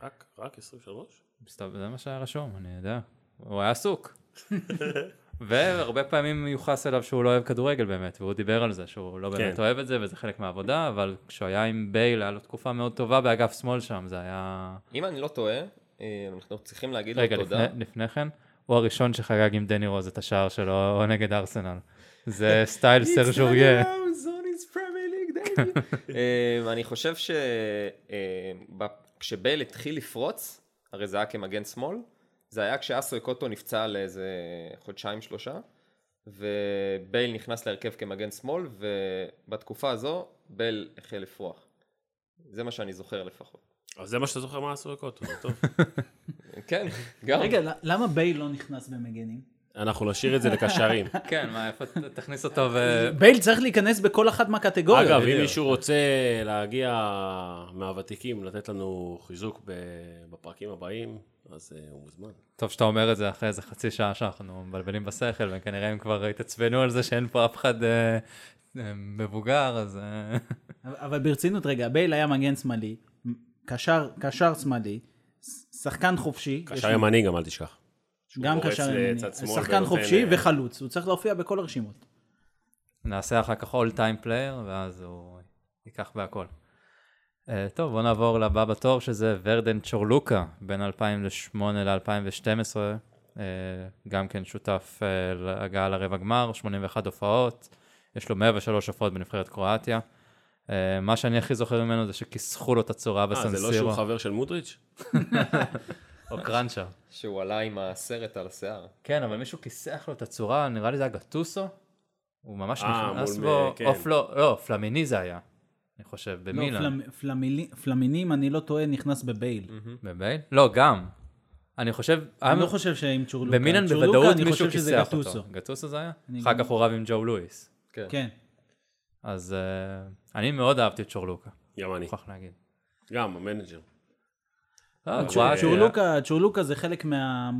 רק, רק 23? זה מה שהיה רשום, אני יודע. הוא היה עסוק. [LAUGHS] והרבה פעמים מיוחס אליו שהוא לא אוהב כדורגל באמת, והוא דיבר על זה, שהוא לא באמת כן. אוהב את זה, וזה חלק מהעבודה, אבל כשהוא היה עם בייל, היה לו תקופה מאוד טובה באגף שמאל שם, זה היה... אם אני לא טועה, אה, אנחנו צריכים להגיד לו תודה. רגע, לפני כן, הוא הראשון שחגג עם דני רוז את השער שלו נגד ארסנל. זה [LAUGHS] סטייל סרג'וריה. [LAUGHS] אמ, אני חושב שכשבייל התחיל לפרוץ, הרי זה היה כמגן שמאל, זה היה כשאסו אקוטו נפצע לאיזה חודשיים שלושה, ובייל נכנס להרכב כמגן שמאל, ובתקופה הזו בייל החל לפרוח. זה מה שאני זוכר לפחות. אז זה מה שאתה זוכר מה עשו לקוטו, זה טוב. [LAUGHS] כן, גם. רגע, למה בייל לא נכנס במגנים? אנחנו נשאיר את זה לקשרים. [LAUGHS] כן, מה, איפה תכניס אותו ו... בייל צריך להיכנס בכל אחת מהקטגוריות. אגב, אם מישהו רוצה להגיע מהוותיקים, לתת לנו חיזוק בפרקים הבאים, אז uh, הוא מוזמן. טוב שאתה אומר את זה אחרי איזה חצי שעה שאנחנו מבלבלים בשכל, וכנראה הם כבר התעצבנו על זה שאין פה אף אחד uh, uh, מבוגר, אז... [LAUGHS] אבל ברצינות רגע, בייל היה מגן שמאלי, קשר, קשר שמאלי, שחקן חופשי. קשר ימני גם, אל תשכח. גם קשר ימני, שחקן חופשי וחלוץ, הוא צריך להופיע בכל הרשימות. נעשה אחר כך all time player, ואז הוא ייקח בהכל. Uh, טוב, בוא נעבור לבא בתור, שזה ורדן צ'ורלוקה, בין 2008 ל-2012, uh, גם כן שותף uh, להגעה לרבע גמר, 81 הופעות, יש לו 103 הופעות בנבחרת קרואטיה. Uh, מה שאני הכי זוכר ממנו זה שכיסחו לו את הצורה בסנסירו. אה, זה לא שהוא חבר של מודריץ'? או קרנצ'ה. שהוא עלה עם הסרט על השיער. כן, אבל מישהו כיסח לו את הצורה, נראה לי זה היה גטוסו. הוא ממש נכנס בו, כן. או פלו, לא, פלמיני זה היה. אני חושב, לא, במילאן. לא, פלמיני, פלמינים, אני לא טועה, נכנס בבייל. בבייל? לא, גם. אני חושב... אני לא חושב שעם צ'ורלוקה. במילאן בוודאות מישהו כיסח אותו. גטוסו זה היה? אחר כך הוא רב עם ג'ו לואיס. כן. אז אני מאוד אהבתי את צ'ורלוקה. גם אני. מוכרח להגיד. גם, המנג'ר. צ'ורלוקה, צ'ורלוקה זה חלק מה...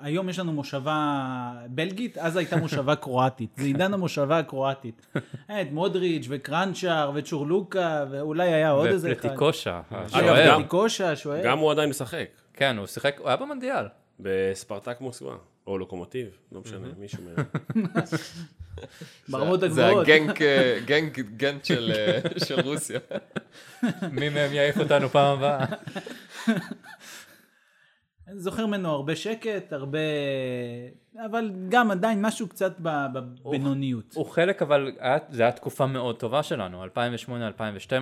היום יש לנו מושבה בלגית, אז הייתה מושבה [LAUGHS] קרואטית. זה עידן המושבה הקרואטית. את מודריץ' וקרנצ'ר וצ'ורלוקה, ואולי היה עוד איזה אחד. ופלטיקוסה, השוער. פלטיקושה, השוער. גם הוא עדיין משחק. כן, הוא שיחק, הוא היה במונדיאל. בספרטק מוסקבה, או לוקומוטיב, לא משנה, מישהו מהם. [LAUGHS] ברמות הגבוהות. זה הגנג גנט של רוסיה. מי מהם יעיף אותנו פעם הבאה? אני זוכר ממנו הרבה שקט, הרבה... אבל גם עדיין משהו קצת בבינוניות. הוא חלק, אבל זו הייתה תקופה מאוד טובה שלנו, 2008-2012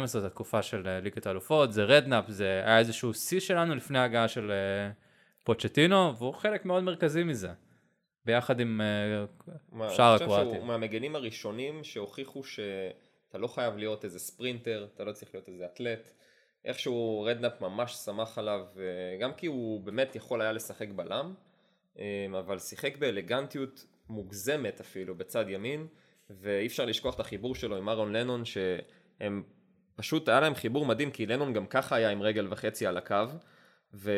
זו תקופה של אה, ליגת האלופות, זה רדנאפ, זה היה איזשהו שיא שלנו לפני ההגעה של אה, פוצ'טינו, והוא חלק מאוד מרכזי מזה. ביחד עם אה, שאר הקרואטים. אני חושב שהוא מהמגנים הראשונים שהוכיחו שאתה לא חייב להיות איזה ספרינטר, אתה לא צריך להיות איזה אתלט. איכשהו רדנאפ ממש סמך עליו, גם כי הוא באמת יכול היה לשחק בלם, אה, אבל שיחק באלגנטיות מוגזמת אפילו בצד ימין, ואי אפשר לשכוח את החיבור שלו עם אהרון לנון, שהם פשוט היה להם חיבור מדהים, כי לנון גם ככה היה עם רגל וחצי על הקו, ו...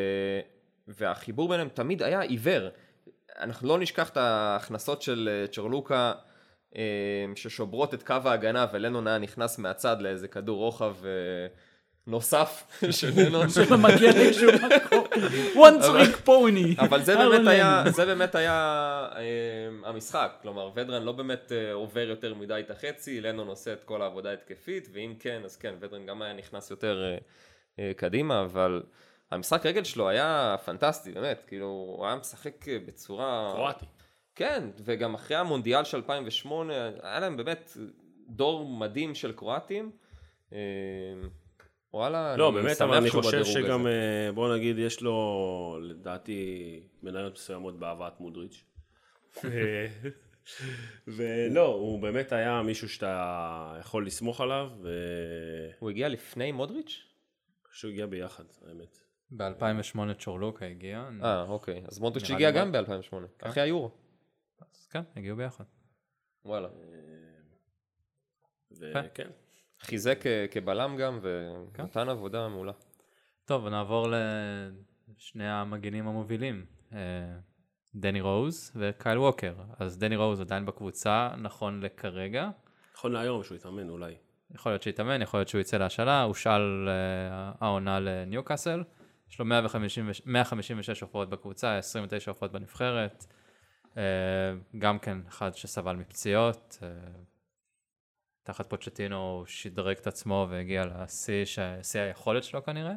והחיבור ביניהם תמיד היה עיוור. אנחנו לא נשכח את ההכנסות של אה, צ'רלוקה אה, ששוברות את קו ההגנה ולנון היה נכנס מהצד לאיזה כדור רוחב אה, נוסף [LAUGHS] של לנון. [LAUGHS] שלא מגיע לאיזשהו מקום. one trick pony. אבל זה באמת היה, זה באמת היה המשחק. כלומר, ודרן לא באמת עובר יותר מדי את החצי, לנון עושה את כל העבודה ההתקפית, ואם כן, אז כן, ודרן גם היה נכנס יותר קדימה, אבל... המשחק רגל שלו היה פנטסטי, באמת, כאילו, הוא היה משחק בצורה... קרואטי. כן, וגם אחרי המונדיאל של 2008, היה להם באמת דור מדהים של קרואטים. אה, וואלה, לא, באמת, אבל אני חושב שגם, הזה. אה, בוא נגיד, יש לו, לדעתי, מניות מסוימות בהבאת מודריץ'. [LAUGHS] ולא, הוא באמת היה מישהו שאתה יכול לסמוך עליו. ו... הוא הגיע לפני מודריץ'? אני שהוא הגיע ביחד, האמת. ב-2008 צ'ורלוקה הגיע. אה, אוקיי. אז מודריץ' הגיע גם ב-2008, כן. אחרי היורו. אז כן, הגיעו ביחד. וואלה. וכן. חיזק אה, כבלם גם, ונתן כן. עבודה מעולה. טוב, נעבור לשני המגינים המובילים. אה, דני רוז וקייל ווקר. אז דני רוז עדיין בקבוצה, נכון לכרגע. נכון להיום שהוא יתאמן אולי. יכול להיות שיתאמן, יכול להיות שהוא יצא להשאלה, הוא שאל העונה לניוקאסל. יש לו 156 הופעות בקבוצה, 29 הופעות בנבחרת. אה, גם כן אחד שסבל מפציעות. אה, תחת פוצ'טינו הוא שדרג את עצמו והגיע לשיא, שיא היכולת שלו כנראה.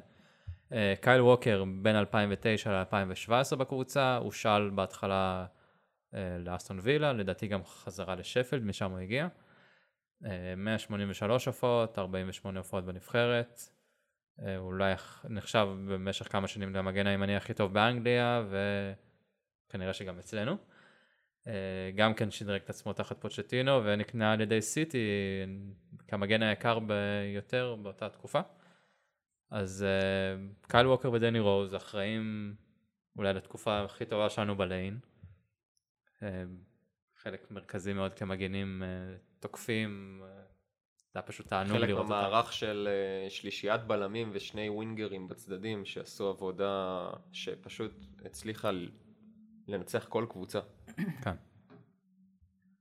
אה, קייל ווקר בין 2009 ל-2017 בקבוצה, הוא שאל בהתחלה לאסטון וילה, לדעתי גם חזרה לשפלד, משם הוא הגיע. 183 הופעות, 48 הופעות בנבחרת. אה, אולי נחשב במשך כמה שנים למגן הימני הכי טוב באנגליה וכנראה שגם אצלנו. אה, גם כן שדרג את עצמו תחת פוצ'טינו ונקנה על ידי סיטי כמגן היקר ביותר באותה תקופה. אז uh, קייל ווקר ודני רוז אחראים אולי לתקופה הכי טובה שלנו בליין. חלק מרכזי מאוד כמגנים תוקפים, זה היה פשוט תענוג לראות אותם. חלק במערך של uh, שלישיית בלמים ושני ווינגרים בצדדים שעשו עבודה שפשוט הצליחה לנצח כל קבוצה. כן.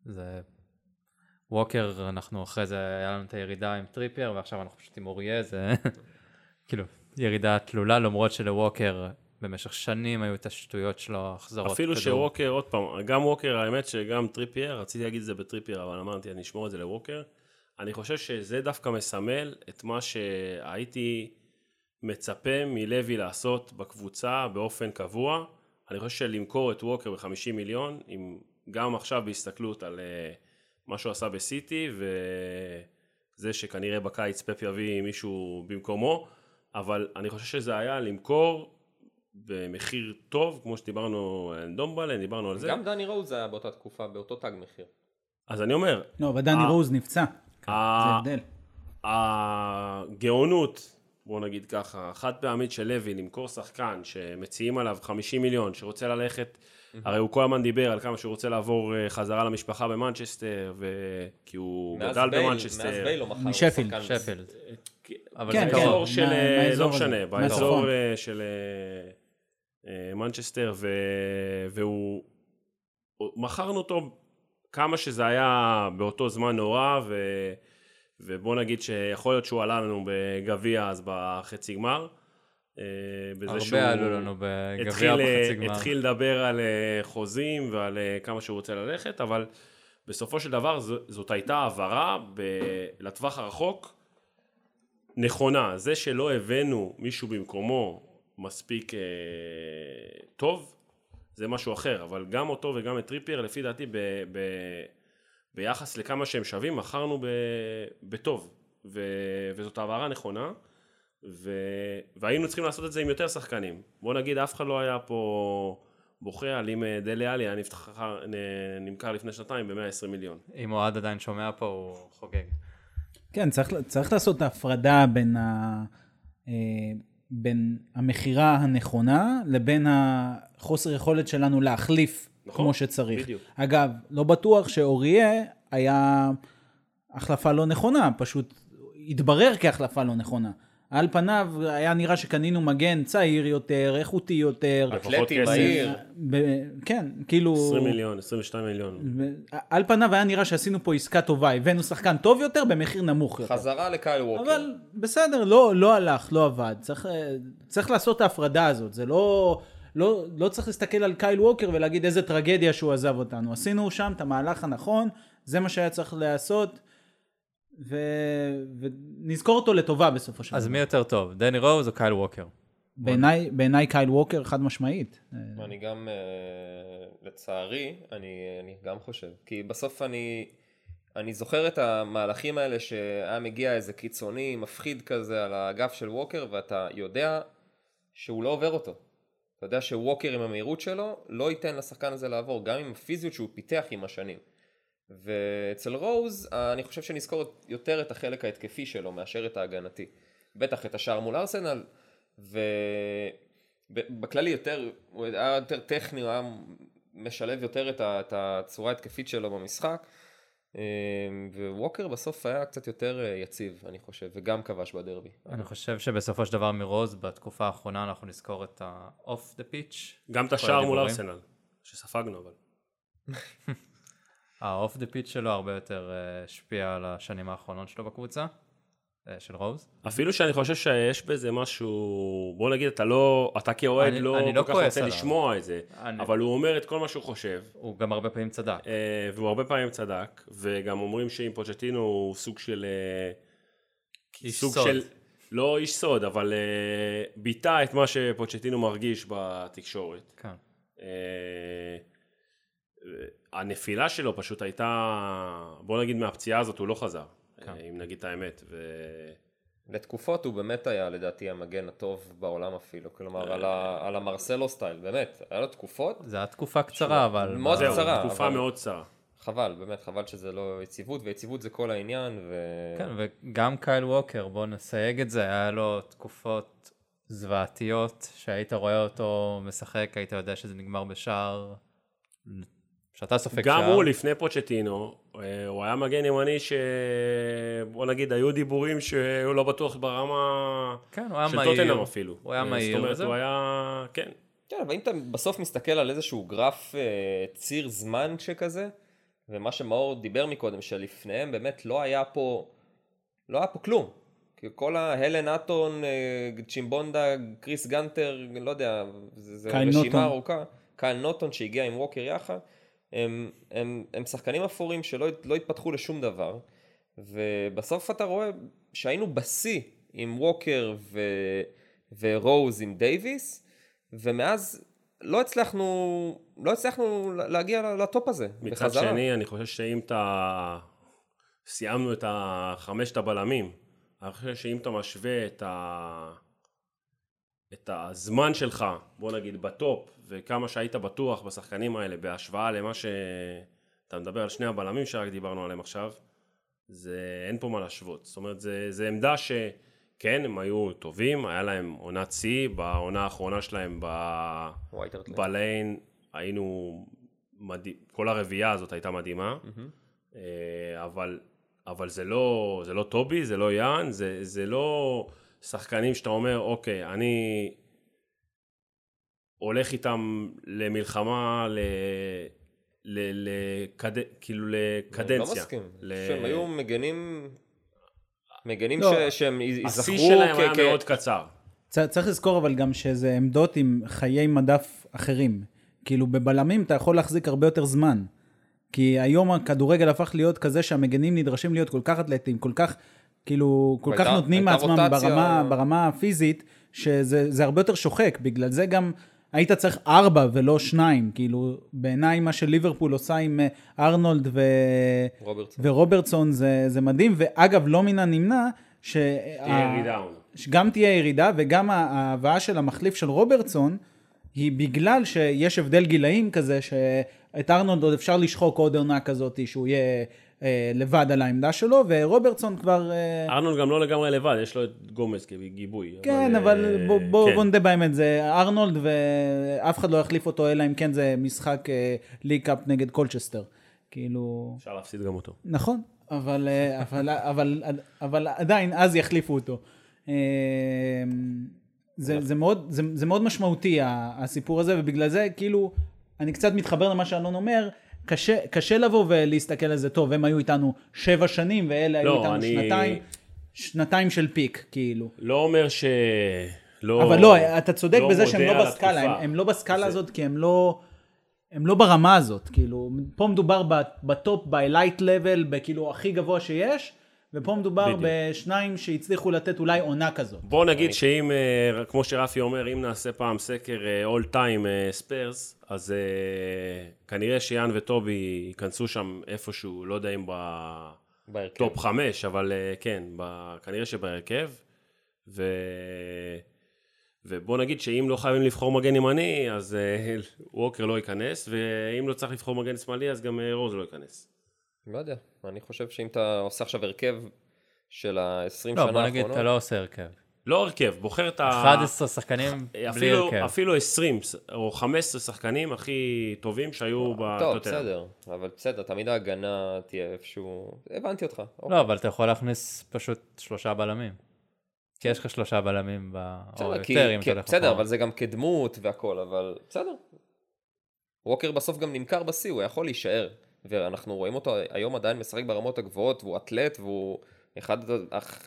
זה... ווקר, אנחנו אחרי זה, היה לנו את הירידה עם טריפייר, ועכשיו אנחנו פשוט עם אורייה, זה [LAUGHS] כאילו ירידה תלולה, למרות שלווקר במשך שנים היו את השטויות שלו, החזרות אפילו כדור. שווקר, עוד פעם, גם ווקר, האמת שגם טריפייר, רציתי להגיד את זה בטריפייר, אבל אמרתי, אני אשמור את זה לווקר. אני חושב שזה דווקא מסמל את מה שהייתי מצפה מלוי לעשות בקבוצה באופן קבוע. אני חושב שלמכור את ווקר ב-50 מיליון, עם, גם עכשיו בהסתכלות על uh, מה שהוא עשה בסיטי, וזה שכנראה בקיץ פפ יביא מישהו במקומו, אבל אני חושב שזה היה למכור במחיר טוב, כמו שדיברנו על דומבלן, דיברנו על זה. גם דני רוז היה באותה תקופה, באותו תג מחיר. אז אני אומר... לא, אבל דני רוז נפצע. זה הבדל. הגאונות בוא נגיד ככה, חד פעמית של לוי למכור שחקן שמציעים עליו 50 מיליון, שרוצה ללכת. הרי הוא כל הזמן דיבר על כמה שהוא רוצה לעבור אה, חזרה למשפחה במנצ'סטר, ו... כי הוא גדל במנצ'סטר. מאז בייל לא מכר משפילד. שפילד. אבל כן, זה באזור של, אה, לא משנה, באזור אה, של מנצ'סטר, והוא, מכרנו אותו כמה שזה היה באותו זמן נורא, ו... ובוא נגיד שיכול להיות שהוא עלה לנו בגביע אז בחצי גמר. אה, הרבה עלו לנו בגביע בחצי גמר. התחיל לדבר על אה, חוזים ועל אה, כמה שהוא רוצה ללכת, אבל בסופו של דבר זאת הייתה העברה ב- לטווח הרחוק נכונה. זה שלא הבאנו מישהו במקומו מספיק אה, טוב, זה משהו אחר, אבל גם אותו וגם את טריפייר לפי דעתי ב... ב- ביחס לכמה שהם שווים, מכרנו ב, בטוב, ו, וזאת העברה נכונה, ו, והיינו צריכים לעשות את זה עם יותר שחקנים. בוא נגיד, אף אחד לא היה פה בוכה על אם אה, דלי עלי היה נפתח, נמכר לפני שנתיים ב-120 מיליון. אם אוהד עדיין שומע פה, הוא חוגג. כן, צריך, צריך לעשות את ההפרדה בין, ה, אה, בין המכירה הנכונה לבין החוסר יכולת שלנו להחליף נכון, כמו שצריך. בדיוק. אגב, לא בטוח שאוריה היה החלפה לא נכונה, פשוט התברר כהחלפה לא נכונה. על פניו היה נראה שקנינו מגן צעיר יותר, איכותי יותר. אתלטי, מהיר. כן, כאילו... 20 מיליון, 22 מיליון. על פניו היה נראה שעשינו פה עסקה טובה, הבאנו שחקן טוב יותר במחיר נמוך יותר. חזרה לקייל ווקר. אבל בסדר, לא, לא הלך, לא עבד. צריך, צריך לעשות את ההפרדה הזאת, זה לא... לא, לא צריך להסתכל על קייל ווקר ולהגיד איזה טרגדיה שהוא עזב אותנו. עשינו שם את המהלך הנכון, זה מה שהיה צריך לעשות, ו... ונזכור אותו לטובה בסופו של דבר. אז מי יותר טוב, דני רוז או קייל ווקר? בעיניי, בעיניי קייל ווקר חד משמעית. אני גם, אה, לצערי, אני, אני גם חושב. כי בסוף אני, אני זוכר את המהלכים האלה שהיה מגיע איזה קיצוני, מפחיד כזה על האגף של ווקר, ואתה יודע שהוא לא עובר אותו. אתה יודע שווקר עם המהירות שלו לא ייתן לשחקן הזה לעבור, גם עם הפיזיות שהוא פיתח עם השנים. ואצל רוז, אני חושב שנזכור יותר את החלק ההתקפי שלו מאשר את ההגנתי. בטח את השער מול ארסנל, ובכללי יותר, הוא היה יותר טכני, הוא היה משלב יותר את הצורה ההתקפית שלו במשחק. אמ, וווקר בסוף היה קצת יותר אה, יציב, אני חושב, וגם כבש בדרבי. אני חושב שבסופו של דבר מרוז, בתקופה האחרונה אנחנו נזכור את ה-off the pitch. גם את השער מול ארסנל, שספגנו אבל. [LAUGHS] ה-off the pitch שלו הרבה יותר אה, השפיע על השנים האחרונות שלו בקבוצה. אה, של רוז. אפילו שאני חושב שיש בזה משהו, בוא נגיד אתה לא, אתה כאוהד לא כל לא כך רוצה עליו. לשמוע את זה, אני... אבל הוא אומר את כל מה שהוא חושב. הוא גם הרבה פעמים צדק. אה, והוא הרבה פעמים צדק, וגם אומרים שעם פוצ'טינו הוא סוג של... אה, איש סוג סוד. של... לא איש סוד, אבל ביטא את מה שפוצ'טינו מרגיש בתקשורת. כן. הנפילה שלו פשוט הייתה, בוא נגיד מהפציעה הזאת הוא לא חזר. כן. אם נגיד את האמת. ו... לתקופות הוא באמת היה לדעתי המגן הטוב בעולם אפילו, כלומר על, ה, על המרסלו סטייל, באמת, היה לו תקופות. זה היה תקופה קטרה, אבל... מאוד קצרה. תקופה מאוד קצרה. חבל, באמת, חבל שזה לא יציבות, ויציבות זה כל העניין, ו... כן, וגם קייל ווקר, בוא נסייג את זה, היה לו תקופות זוועתיות, שהיית רואה אותו משחק, היית יודע שזה נגמר בשער, שאתה סופג גם שער. גם הוא, לפני פוצ'טינו, אה, הוא היה מגן ימני ש... בוא נגיד, היו דיבורים שהוא לא בטוח ברמה כן, הוא היה של. טוטנאם אפילו. הוא היה מהיר. זאת אומרת, הוא היה... כן. כן, אבל אם אתה בסוף מסתכל על איזשהו גרף אה, ציר זמן שכזה, ומה שמאור דיבר מקודם, שלפניהם באמת לא היה פה, לא היה פה כלום. כי כל האלן האטון, אה, צ'ימבונדה, כריס גונטר, לא יודע, זה רשימה ארוכה. קייל נוטון שהגיע עם ווקר יחד, הם, הם, הם שחקנים אפורים שלא לא התפתחו לשום דבר, ובסוף אתה רואה שהיינו בשיא עם ווקר ו, ורוז עם דייוויס, ומאז לא הצלחנו, לא הצלחנו להגיע לטופ הזה, מצד בחזרה. שני, אני חושב שאם אתה... סיימנו את החמשת הבלמים, אני חושב שאם אתה משווה את, ה... את הזמן שלך, בוא נגיד, בטופ, וכמה שהיית בטוח בשחקנים האלה, בהשוואה למה שאתה מדבר על שני הבלמים שרק דיברנו עליהם עכשיו, זה אין פה מה להשוות. זאת אומרת, זה, זה עמדה ש... כן, הם היו טובים, היה להם עונת שיא, בעונה האחרונה שלהם ב... בליין היינו, מדהים, כל הרביעייה הזאת הייתה מדהימה, mm-hmm. אבל, אבל זה, לא, זה לא טובי, זה לא יאן, זה, זה לא שחקנים שאתה אומר, אוקיי, אני הולך איתם למלחמה, ל... ל... לקד... כאילו לקדנציה. אני לא מסכים. ל... שהם היו מגנים מגנים לא, ש... שהם ייזכרו... השיא שלהם היה מאוד קצר. צריך לזכור אבל גם שזה עמדות עם חיי מדף אחרים. כאילו בבלמים אתה יכול להחזיק הרבה יותר זמן. כי היום הכדורגל הפך להיות כזה שהמגנים נדרשים להיות כל כך אתלטים, כל כך, כאילו, כל כך נותנים מעצמם ברמה, ברמה הפיזית, שזה הרבה יותר שוחק. בגלל זה גם היית צריך ארבע ולא שניים, כאילו, בעיניי מה שליברפול עושה עם אה, ארנולד ו... רוברטסון. ורוברטסון זה, זה מדהים, ואגב, לא מן הנמנע, ש... תהיה ירידה. שגם תהיה ירידה, וגם ההבאה של המחליף של רוברטסון, היא בגלל שיש הבדל גילאים כזה, שאת ארנולד עוד אפשר לשחוק עוד עונה כזאת, שהוא יהיה אה, לבד על העמדה שלו, ורוברטסון כבר... אה, ארנולד גם לא לגמרי לבד, יש לו את גומז כגיבוי. כן, אבל, אבל אה, בוא, בוא, כן. בוא נדע באמת, זה ארנולד ואף אחד לא יחליף אותו, אלא אם כן זה משחק league cup נגד קולצ'סטר. כאילו... אפשר להפסיד גם אותו. נכון, אבל, אבל, אבל, אבל עדיין, אז יחליפו אותו. זה, זה, מאוד, זה, זה מאוד משמעותי הסיפור הזה, ובגלל זה כאילו, אני קצת מתחבר למה שאלון אומר, קשה, קשה לבוא ולהסתכל על זה, טוב, הם היו איתנו שבע שנים ואלה לא, היו איתנו אני... שנתיים, שנתיים של פיק, כאילו. לא אומר ש... לא... אבל לא, אתה צודק לא בזה שהם לא בסקאלה, הם, הם לא בסקאלה זה... הזאת כי הם לא... הם לא ברמה הזאת, כאילו, פה מדובר בטופ, ב-elite level, בכאילו הכי גבוה שיש, ופה מדובר בדיוק. בשניים שהצליחו לתת אולי עונה כזאת. בוא נגיד שאם, אה, כמו שרפי אומר, אם נעשה פעם סקר אה, all time ספרס, אה, אז כנראה שיאן וטובי ייכנסו שם איפשהו, לא יודע אם בטופ חמש, אבל כן, ב... כנראה שבהרכב. ו... ובוא נגיד שאם לא חייבים לבחור מגן ימני, אז [LAUGHS] ווקר לא ייכנס, ואם לא צריך לבחור מגן שמאלי, אז גם רוז לא ייכנס. לא יודע, אני חושב שאם אתה עושה עכשיו הרכב של ה-20 לא, שנה האחרונות... לא, בוא נגיד, אתה לא עושה הרכב. לא הרכב, בוחר את ה... 11 שחקנים בלי הרכב. אפילו 20 או 15 שחקנים הכי טובים שהיו בטוטל. טוב, בסדר, אבל בסדר, תמיד ההגנה תהיה איפשהו... הבנתי אותך. לא, אוקיי. אבל אתה יכול להכניס פשוט שלושה בלמים. כי יש לך שלושה בלמים, ב... או יותר אם אתה הולך בסדר, אבל זה גם כדמות והכל, אבל בסדר. ווקר בסוף גם נמכר בשיא, הוא יכול להישאר. ואנחנו רואים אותו היום עדיין משחק ברמות הגבוהות, והוא אתלט, והוא אחד,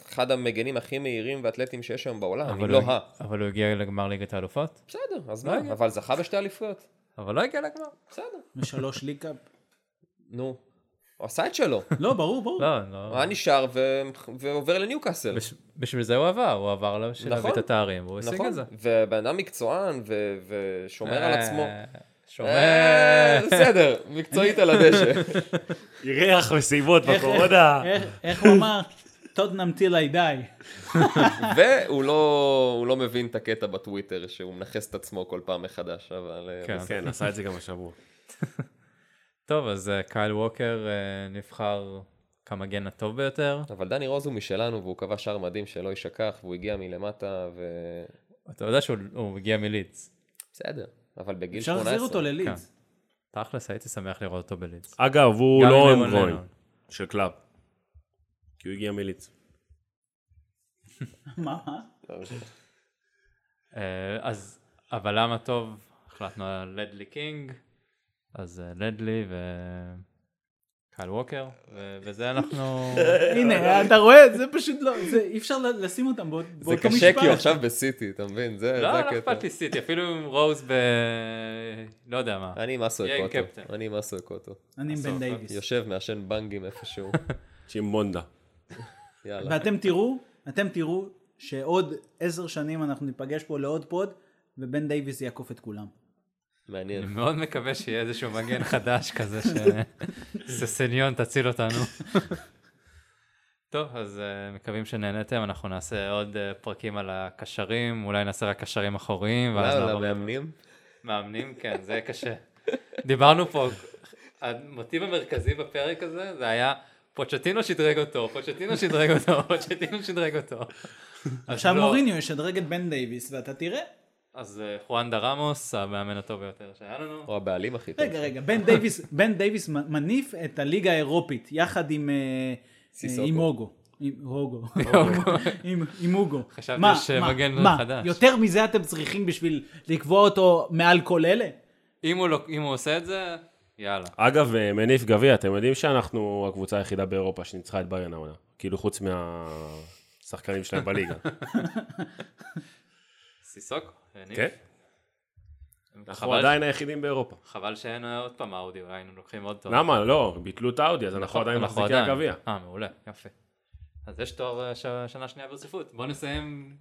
אחד המגנים הכי מהירים ואתלטים שיש היום בעולם, אם לא ה... אבל הוא הגיע לגמר ליגת האלופות? בסדר, אז לא מה? אבל זכה בשתי אליפויות. אבל לא הגיע לגמר. בסדר. ושלוש ליקאפ. נו. הוא עשה את שלו. [LAUGHS] לא, ברור, ברור. לא, לא. הוא היה נשאר ועובר לניוקאסל. בשביל זה הוא עבר, הוא עבר להביא את נכון. התארים, הוא השיג נכון. את זה. ובן אדם מקצוען ושומר על אה, עצמו. שומר. אה, בסדר, מקצועית על הדשא. [LAUGHS] אירח מסיבות בקורונה. איך הוא אמר? טוטנאם till I die. והוא לא, לא מבין את הקטע בטוויטר שהוא מנכס את עצמו כל פעם מחדש, אבל... אה, כן, כן, עשה את זה גם השבוע. [LAUGHS] טוב, אז uh, קייל ווקר נבחר כמגן הטוב ביותר. אבל דני רוז הוא משלנו, והוא קבע שער מדהים שלא יישכח, והוא הגיע מלמטה, ו... אתה יודע שהוא הגיע מלידס. בסדר, אבל בגיל 18. אפשר להחזיר אותו ללידס. כן. תכלס, הייתי שמח לראות אותו בלידס. אגב, הוא לא home grown של club. כי הוא הגיע מלידס. [LAUGHS] מה? אה, אז הבלם הטוב, החלטנו על לדלי קינג, אז אה, לדלי ו... קייל ווקר, ובזה אנחנו... [LAUGHS] הנה, [LAUGHS] אתה רואה, זה פשוט לא, אי אפשר לשים אותם באותו משפט. זה קשה כי הוא עכשיו בסיטי, אתה מבין? זה לא, הקטע. לא אכפת לי סיטי, אפילו עם רוז ב... לא יודע מה. אני עם אסו אקוטו. אני עם אסו אקוטו. אני עם בן דייוויס. יושב, מעשן בנגים איפשהו. [LAUGHS] צ'ימבונדה. יאללה. ואתם תראו, אתם תראו שעוד עשר שנים אנחנו ניפגש פה לעוד pod, ובן דייוויס יעקוף את כולם. מעניין. אני מאוד מקווה שיהיה איזשהו מגן חדש כזה, שססניון תציל אותנו. טוב, אז uh, מקווים שנהנתם, אנחנו נעשה עוד uh, פרקים על הקשרים, אולי נעשה רק קשרים אחוריים. ואז נעבור... מאמנים? מאמנים, כן, זה קשה. דיברנו פה, המוטיב המרכזי בפרק הזה, זה היה פוצ'טינו שדרג אותו, פוצ'טינו שדרג אותו, פוצ'טינו שדרג אותו. עכשיו לא. מוריניו ישדרג את בן דייוויס, ואתה תראה. אז אה, חואנדה רמוס, המאמן הטוב ביותר שהיה לנו. או הבעלים הכי טוב. רגע, רגע, בן דייוויס, בן דייוויס מניף את הליגה האירופית, יחד עם, אה, אה, עם הוגו. עם הוגו. עם הוגו. [LAUGHS] חשבתי שמגן חדש. מה, יותר מזה אתם צריכים בשביל לקבוע אותו מעל כל אלה? אם הוא, לא, עושה את זה, יאללה. אגב, מניף גביע, אתם יודעים שאנחנו הקבוצה היחידה באירופה שניצחה את ביירן העונה. כאילו חוץ מהשחקנים שלהם בליגה. [LAUGHS] סיסוק? כן. אנחנו עדיין היחידים באירופה. חבל שאין עוד פעם אאודי, אולי היינו לוקחים עוד טוב. למה? לא, ביטלו את האאודי, אז אנחנו נכון, עדיין מחזיקי הגביע. אה, מעולה, יפה. אז יש תואר אה, שנה שנייה ברציפות. בוא נסיים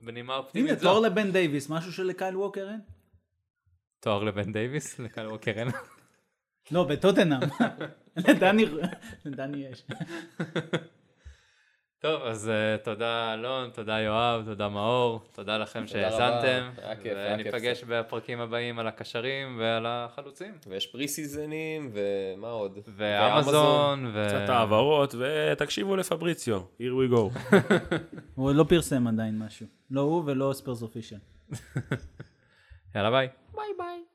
בנימה אופטימית הנה, תואר לבן דייוויס, משהו שלקייל ווקר אין? תואר לבן דייוויס? לקייל ווקר אין? לא, בטוטנאם. [LAUGHS] לדני יש. טוב, אז uh, תודה אלון, תודה יואב, תודה מאור, תודה לכם שהאזנתם. וניפגש בפרקים הבאים על הקשרים ועל החלוצים. ויש פרי סיזנים, ומה עוד? ואמזון. ו... קצת העברות, ותקשיבו לפבריציו, here we go. [LAUGHS] הוא לא פרסם עדיין משהו. לא הוא ולא ספרס אופישל. יאללה ביי. ביי ביי.